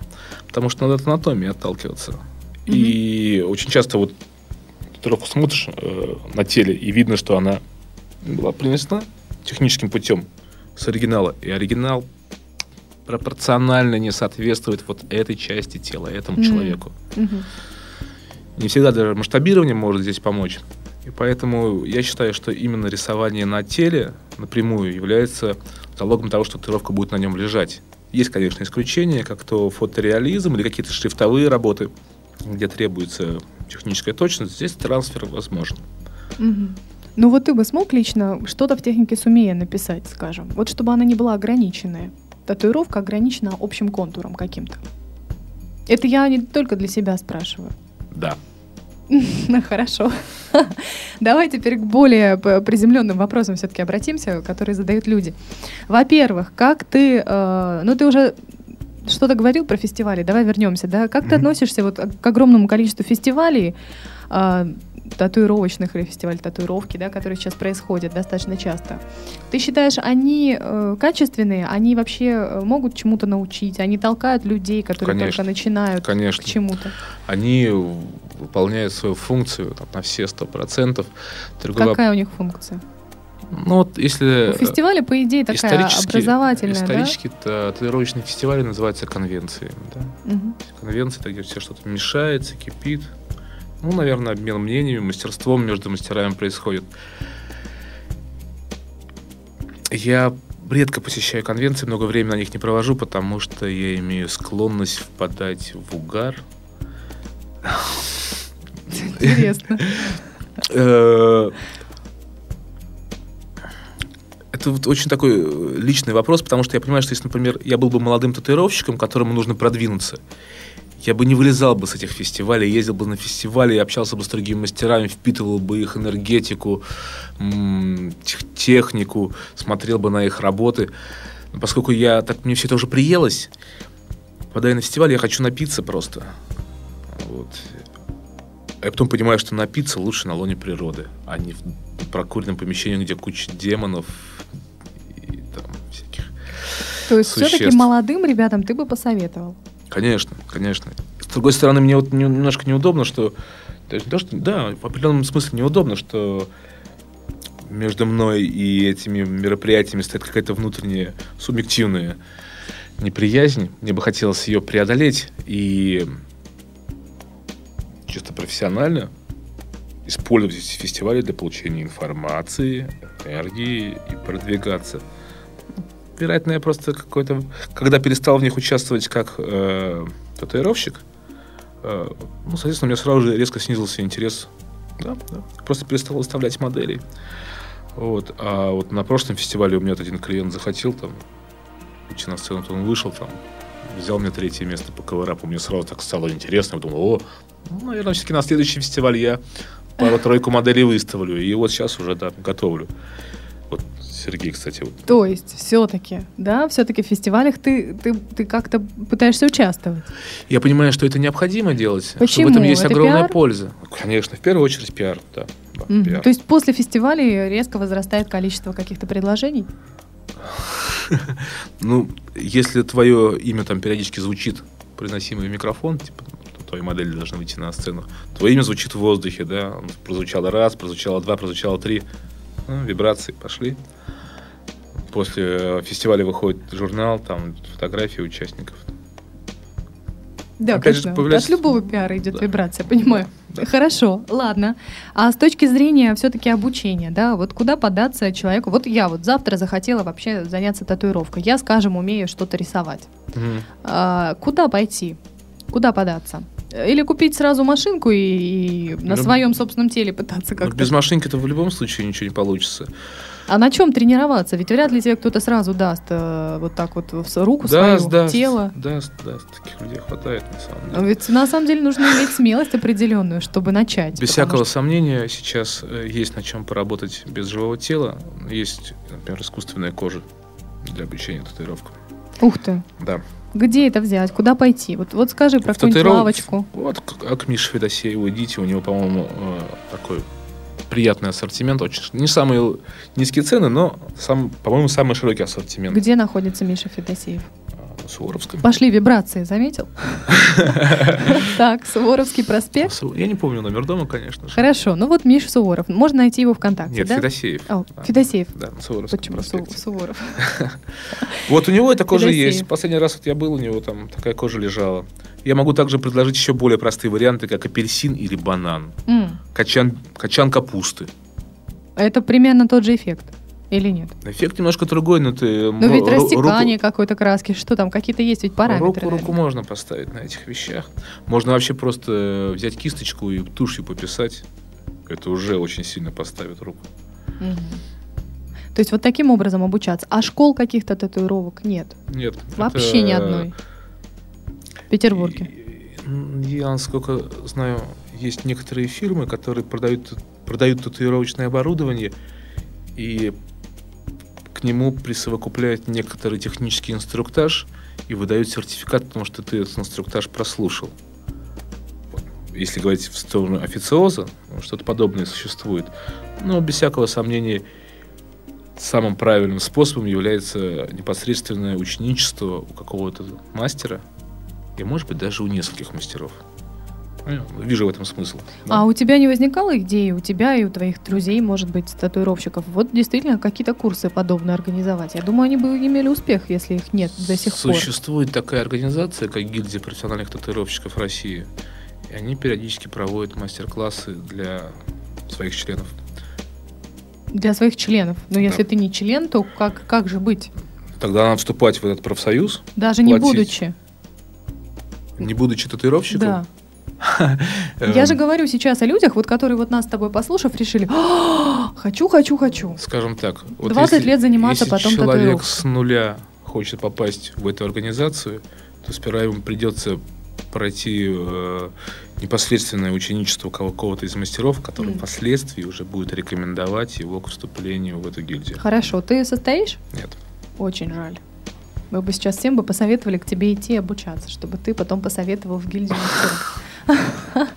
Потому что надо от анатомии отталкиваться. И очень часто вот татуировку смотришь э, на теле, и видно, что она была принесена техническим путем с оригинала. И оригинал пропорционально не соответствует вот этой части тела, этому Мгм. человеку. Мгм. Не всегда даже масштабирование может здесь помочь. И поэтому я считаю, что именно рисование на теле напрямую является залогом того, что татуировка будет на нем лежать. Есть, конечно, исключения, как то фотореализм или какие-то шрифтовые работы, где требуется техническая точность. Здесь трансфер возможен. Мгм. Ну вот ты бы смог лично что-то в технике сумея написать, скажем, вот чтобы она не была ограниченная. Татуировка ограничена общим контуром каким-то. Это я не только для себя спрашиваю. Да. Ну, хорошо. Давай теперь к более приземленным вопросам все-таки обратимся, которые задают люди. Во-первых, как ты, э, ну ты уже что-то говорил про фестивали, давай вернемся, да? Как ты относишься вот к огромному количеству фестивалей, э, татуировочных или фестиваль татуировки, да, которые сейчас происходят достаточно часто? Ты считаешь, они э, качественные, они вообще э, могут чему-то научить, они толкают людей, которые Конечно. только начинают Конечно. к чему-то? Они выполняют свою функцию там, на все сто процентов. Другой воп- Какая у них функция? Ну вот если... У фестиваля, по идее, такая исторически- образовательная, Исторически та- татуировочные фестивали называются конвенциями. Да? да? Мгм. Конвенции, это где все что-то мешается, кипит. Ну, наверное, обмен мнениями, мастерством между мастерами происходит. Я редко посещаю конвенции, много времени на них не провожу, потому что я имею склонность впадать в угар. Интересно. Это вот очень такой э, личный вопрос, потому что я понимаю, что если, например, я был бы молодым татуировщиком, которому нужно продвинуться, я бы не вылезал бы с этих фестивалей, ездил бы на фестивали, общался бы с другими мастерами, впитывал бы их энергетику, технику, смотрел бы на их работы. Но поскольку я так мне все это уже приелось, попадая на фестиваль, я хочу напиться просто. Вот. Я потом понимаю, что напиться лучше на лоне природы, а не в прокуренном помещении, где куча демонов и там всяких. То есть все-таки Существ. молодым ребятам ты бы посоветовал? Конечно, конечно. С другой стороны, мне вот не- немножко неудобно, что... то есть то, что да, в определенном смысле неудобно, что между мной и этими мероприятиями стоит какая-то внутренняя субъективная неприязнь. Мне бы хотелось ее преодолеть и чисто профессионально использовать эти фестивали для получения информации, энергии и продвигаться. Вероятно, я просто какой-то... Когда перестал в них участвовать как э, татуировщик, э, ну, соответственно, у меня сразу же резко снизился интерес. Да, да. Просто перестал выставлять моделей. Вот. А вот на прошлом фестивале у меня один клиент захотел там выйти на сцену, то он вышел там, взял мне третье место по коврапу. Мне сразу так стало интересно. Я думал, о, ну, наверное, все-таки на следующий фестиваль я пару-тройку моделей выставлю. И вот сейчас уже, да, готовлю. Вот Сергей, кстати, вот. То есть, все-таки, да, все-таки в фестивалях ты, ты, ты как-то пытаешься участвовать. Я понимаю, что это необходимо делать. Что Почему? в этом есть Это огромная пиар? польза. Конечно, в первую очередь пиар, да. да, Мгм. пиар. То есть после фестивалей резко возрастает количество каких-то предложений? Ну, если твое имя там периодически звучит, произносимый в микрофон, типа, ну, твои модели должны выйти на сцену, твое имя звучит в воздухе, да, прозвучало раз, прозвучало два, прозвучало три, Ну, вибрации пошли. После э, фестиваля выходит журнал, там фотографии участников. Да, Опять же, конечно. появляется- От любого пиара идет Да. вибрация, понимаю. Да. Хорошо, ладно. А с точки зрения все-таки обучения, да, вот куда податься человеку? Вот я вот завтра захотела вообще заняться татуировкой. Я, скажем, умею что-то рисовать. Мгм. А, куда пойти? Куда податься? Или купить сразу машинку и, и на Ну, своем собственном теле пытаться Ну, как-то? без машинки-то в любом случае ничего не получится. А на чем тренироваться? Ведь вряд ли тебе кто-то сразу даст э, вот так вот в руку Да, свою, да, тело. Да, да, таких людей хватает на самом деле. Ведь на самом деле нужно иметь смелость определенную, чтобы начать. Без всякого что- сомнения, сейчас э, есть над чем поработать без живого тела. Есть, например, искусственная кожа для обучения татуировкам. Ух ты. Да. Где это взять? Куда пойти? Вот, вот скажи про какую-нибудь татуиров- лавочку. Вот к, а к Мише Федосееву идите, у него, по-моему, э, такой приятный ассортимент, очень не самые низкие цены, но, сам, по-моему, самый широкий ассортимент. Где находится Миша Федосеев? На Суворовском. Пошли вибрации, заметил? Так, Суворовский проспект. Я не помню номер дома, конечно же. Хорошо, ну вот Миша Суворов. Можно найти его ВКонтакте, Нет? Федосеев. Федосеев. Да, на Суворовском Почему. Суворов? Вот у него эта кожа есть. Последний раз вот я был, у него там такая кожа лежала. Я могу также предложить еще более простые варианты, как апельсин или банан. Качан, качан капусты. Это примерно тот же эффект. Или нет? Эффект немножко другой, но ты... Ну ведь растекание какой-то краски, что там, какие-то есть ведь параметры. Руку, руку можно поставить на этих вещах. Можно вообще просто э, взять кисточку и тушью пописать. Это уже очень сильно поставит руку. Мгм. То есть вот таким образом обучаться. А школ каких-то татуировок нет? Нет. Вообще это- ни одной. В Петербурге. Я, насколько знаю, есть некоторые фирмы, которые продают, продают татуировочное оборудование, и к нему присовокупляют некоторый технический инструктаж и выдают сертификат, потому что ты этот инструктаж прослушал. Если говорить в сторону официоза, что-то подобное существует. Но без всякого сомнения самым правильным способом является непосредственное ученичество у какого-то мастера, и, может быть, даже у нескольких мастеров. Вижу в этом смысл. А у тебя не возникало идеи, у тебя и у твоих друзей, может быть, татуировщиков, вот действительно какие-то курсы подобные организовать? Я думаю, они бы имели успех, если их нет до сих пор. Существует такая организация, как Гильдия профессиональных татуировщиков России. И они периодически проводят мастер-классы для своих членов. Для своих членов. Но если Да. ты не член, то как, как же быть? Тогда надо вступать в этот профсоюз, Даже не Платить. будучи. не будучи татуировщиком. Да. Эм, Я же говорю сейчас о людях, вот которые вот нас с тобой послушав, решили, «А, хочу, хочу, хочу. Скажем так. вот 20 если- лет заниматься, если потом человек с нуля хочет попасть в эту организацию, то сперва ему придется пройти э, непосредственное ученичество какого-то из мастеров, который Мгм. впоследствии уже будет рекомендовать его к вступлению в эту гильдию. Хорошо, ты состоишь? Нет. Очень жаль. Мы бы сейчас всем бы посоветовали к тебе идти обучаться, чтобы ты потом посоветовал в гильдию.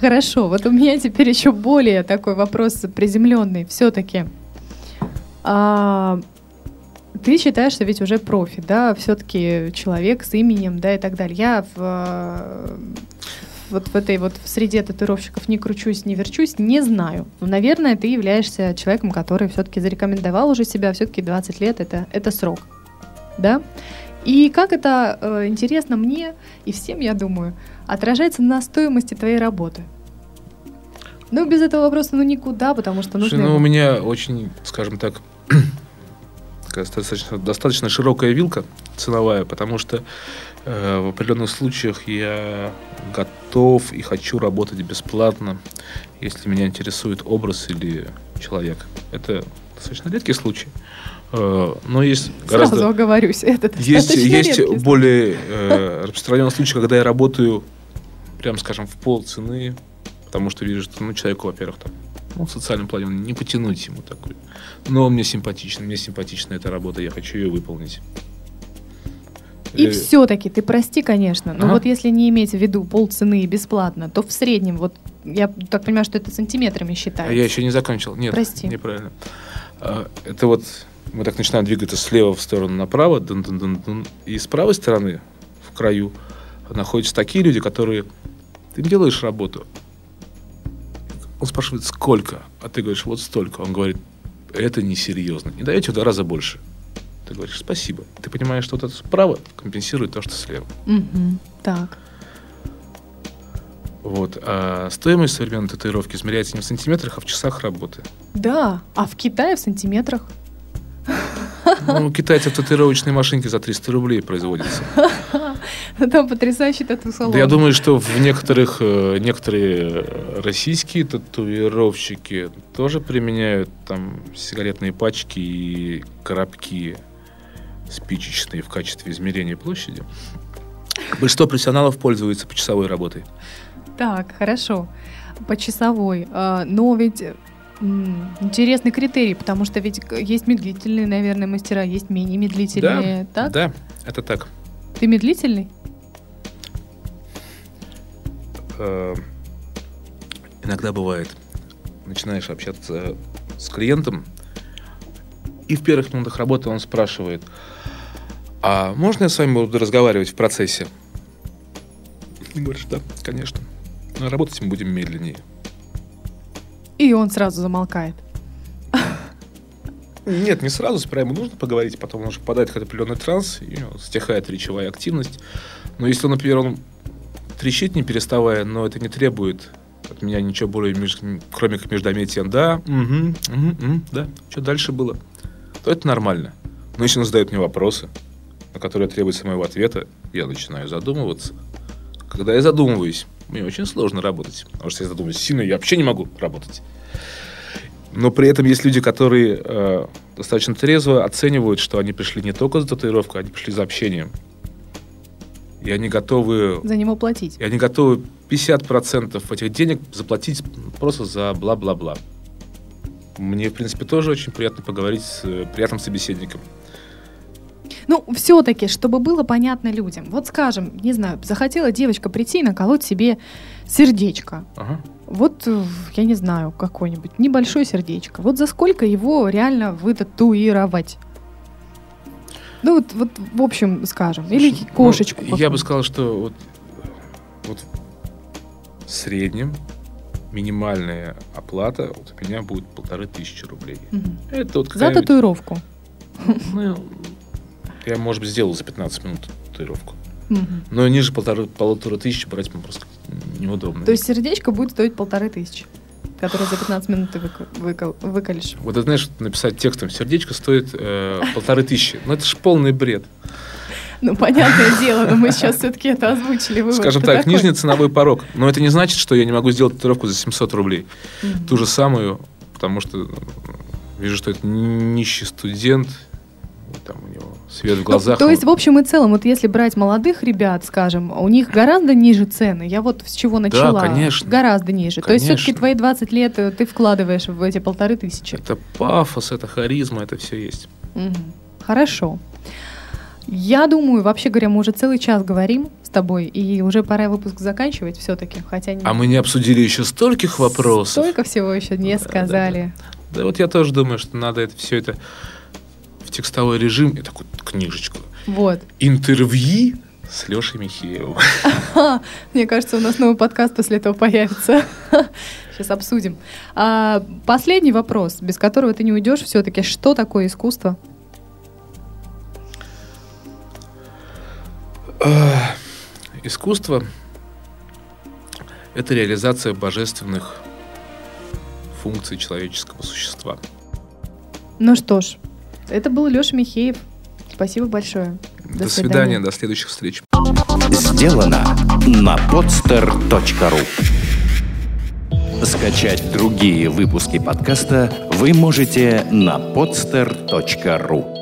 Хорошо, вот у меня теперь еще более такой вопрос приземленный. Все-таки ты считаешься ведь уже профи, да, все-таки человек с именем, да, и так далее. Я в, э, вот в этой вот в среде татуировщиков не кручусь, не верчусь, не знаю. Но, наверное, ты являешься человеком, который все-таки зарекомендовал уже себя, все-таки 20 лет это, это срок, да? И как это э, интересно мне и всем, я думаю, отражается на стоимости твоей работы? Ну, без этого вопроса ну никуда, потому что нужно... ну, у меня очень, скажем так, достаточно, достаточно широкая вилка ценовая, потому что э, в определенных случаях я готов и хочу работать бесплатно, если меня интересует образ или человек. Это достаточно редкий случай. Э, но есть гораздо... Сразу оговорюсь, это Есть, есть редкий более э, распространенный случай, когда я работаю, прям скажем, в пол цены, потому что вижу, что ну, человеку, во-первых, там, ну, в социальном плане не потянуть ему такой. Но мне симпатичен, мне симпатична эта работа, я хочу ее выполнить. И Э, все-таки, ты прости, конечно, но Ага. вот если не иметь в виду полцены и бесплатно, то в среднем, вот я так понимаю, что это сантиметрами А считается. я еще не закончил. Нет, Прости. неправильно. А, Это вот мы так начинаем двигаться слева в сторону направо, дун-дун-дун-дун, и с правой стороны, в краю, находятся такие люди, которые... Ты им делаешь работу. Он спрашивает, сколько? А ты говоришь, вот столько. Он говорит, это несерьезно. Не даете в два раза больше. Ты говоришь, спасибо. Ты понимаешь, что вот это справа компенсирует то, что слева. Так. Вот. А стоимость современной татуировки измеряется не в сантиметрах, а в часах работы. Да, а в Китае в сантиметрах. Ну, у китайцев татуировочные машинки за 300 рублей производятся. Там потрясающий тату-салон. Да я думаю, что в некоторых, э, некоторые э, российские татуировщики тоже применяют там сигаретные пачки и коробки спичечные в качестве измерения площади. Большинство профессионалов пользуются почасовой работой. Так, хорошо. По часовой. А, Но ведь интересный критерий, потому что ведь есть медлительные, наверное, мастера, есть менее медлительные. так? Да, это так. Ты медлительный? Э, иногда бывает, начинаешь общаться с клиентом, и в первых минутах работы он спрашивает, а можно я с вами буду разговаривать в процессе? И говоришь, да, конечно. Но работать мы будем медленнее. И он сразу замолкает. Нет, не сразу, сперва ему нужно поговорить, потом он уже попадает в какой-то определенный транс, и стихает речевая активность. Но если, например, он трещит, не переставая, но это не требует от меня ничего более, меж- кроме как междометия, да, угу, угу, угу, да, что дальше было, то это нормально. Но если он задает мне вопросы, на которые требуется моего ответа, я начинаю задумываться. Когда я задумываюсь, мне очень сложно работать, потому что если я задумываюсь сильно, я вообще не могу работать. Но при этом есть люди, которые э, достаточно трезво оценивают, что они пришли не только за татуировку, они пришли за общением. И они готовы, За него платить. и они готовы 50% этих денег заплатить просто за бла-бла-бла. Мне, в принципе, тоже очень приятно поговорить с э, приятным собеседником. Ну, все-таки, чтобы было понятно людям. Вот скажем, не знаю, захотела девочка прийти и наколоть себе сердечко. Ага. Вот, э, я не знаю, какое-нибудь небольшое сердечко. Вот за сколько его реально вытатуировать? Ну, вот, вот в общем, скажем. Или Слушай, кошечку. ну, я бы сказал, что вот, вот в среднем минимальная оплата вот у меня будет полторы тысячи рублей. Мгм. Это вот За татуировку. Ну, я, может быть, сделал за 15 минут татуировку. Мгм. Но ниже полторы, полутора тысяч брать мне просто неудобно. То есть сердечко будет стоить полторы тысячи, которое за 15 минут ты выколешь. Вот, ты знаешь, написать текстом сердечко стоит э, полторы тысячи. Ну, это же полный бред. Ну, понятное дело, но мы сейчас все-таки это озвучили. вывод Скажем такой. так, нижний ценовой порог. Но это не значит, что я не могу сделать татуировку за 700 рублей. Мгм. Ту же самую, потому что вижу, что это нищий студент, там у него свет в Ну, глазах. то есть, в общем и целом, вот если брать молодых ребят, скажем, у них гораздо ниже цены. Я вот с чего начала. конечно. Гораздо ниже. То есть, Конечно. все-таки твои 20 лет э, ты вкладываешь в эти полторы тысячи. Это пафос, это харизма, это все есть. Мгм. Хорошо. Я думаю, вообще говоря, мы уже целый час говорим с тобой, и уже пора выпуск заканчивать все-таки, хотя не А мы не обсудили еще стольких вопросов. столько всего еще не Да, да, сказали. Да вот я тоже думаю, что надо это все это текстовой режим и такую книжечку. Вот. Интервью с Лешей Михеевым. Мне кажется, у нас новый подкаст после этого появится. Сейчас обсудим. А, последний вопрос, без которого ты не уйдешь, все-таки, что такое искусство? А, Искусство — это реализация божественных функций человеческого существа. Ну что ж, Это был Леша Михеев. Спасибо большое. До, свидания, до следующих встреч. Сделано на podster.ru Скачать другие выпуски подкаста вы можете на podster.ru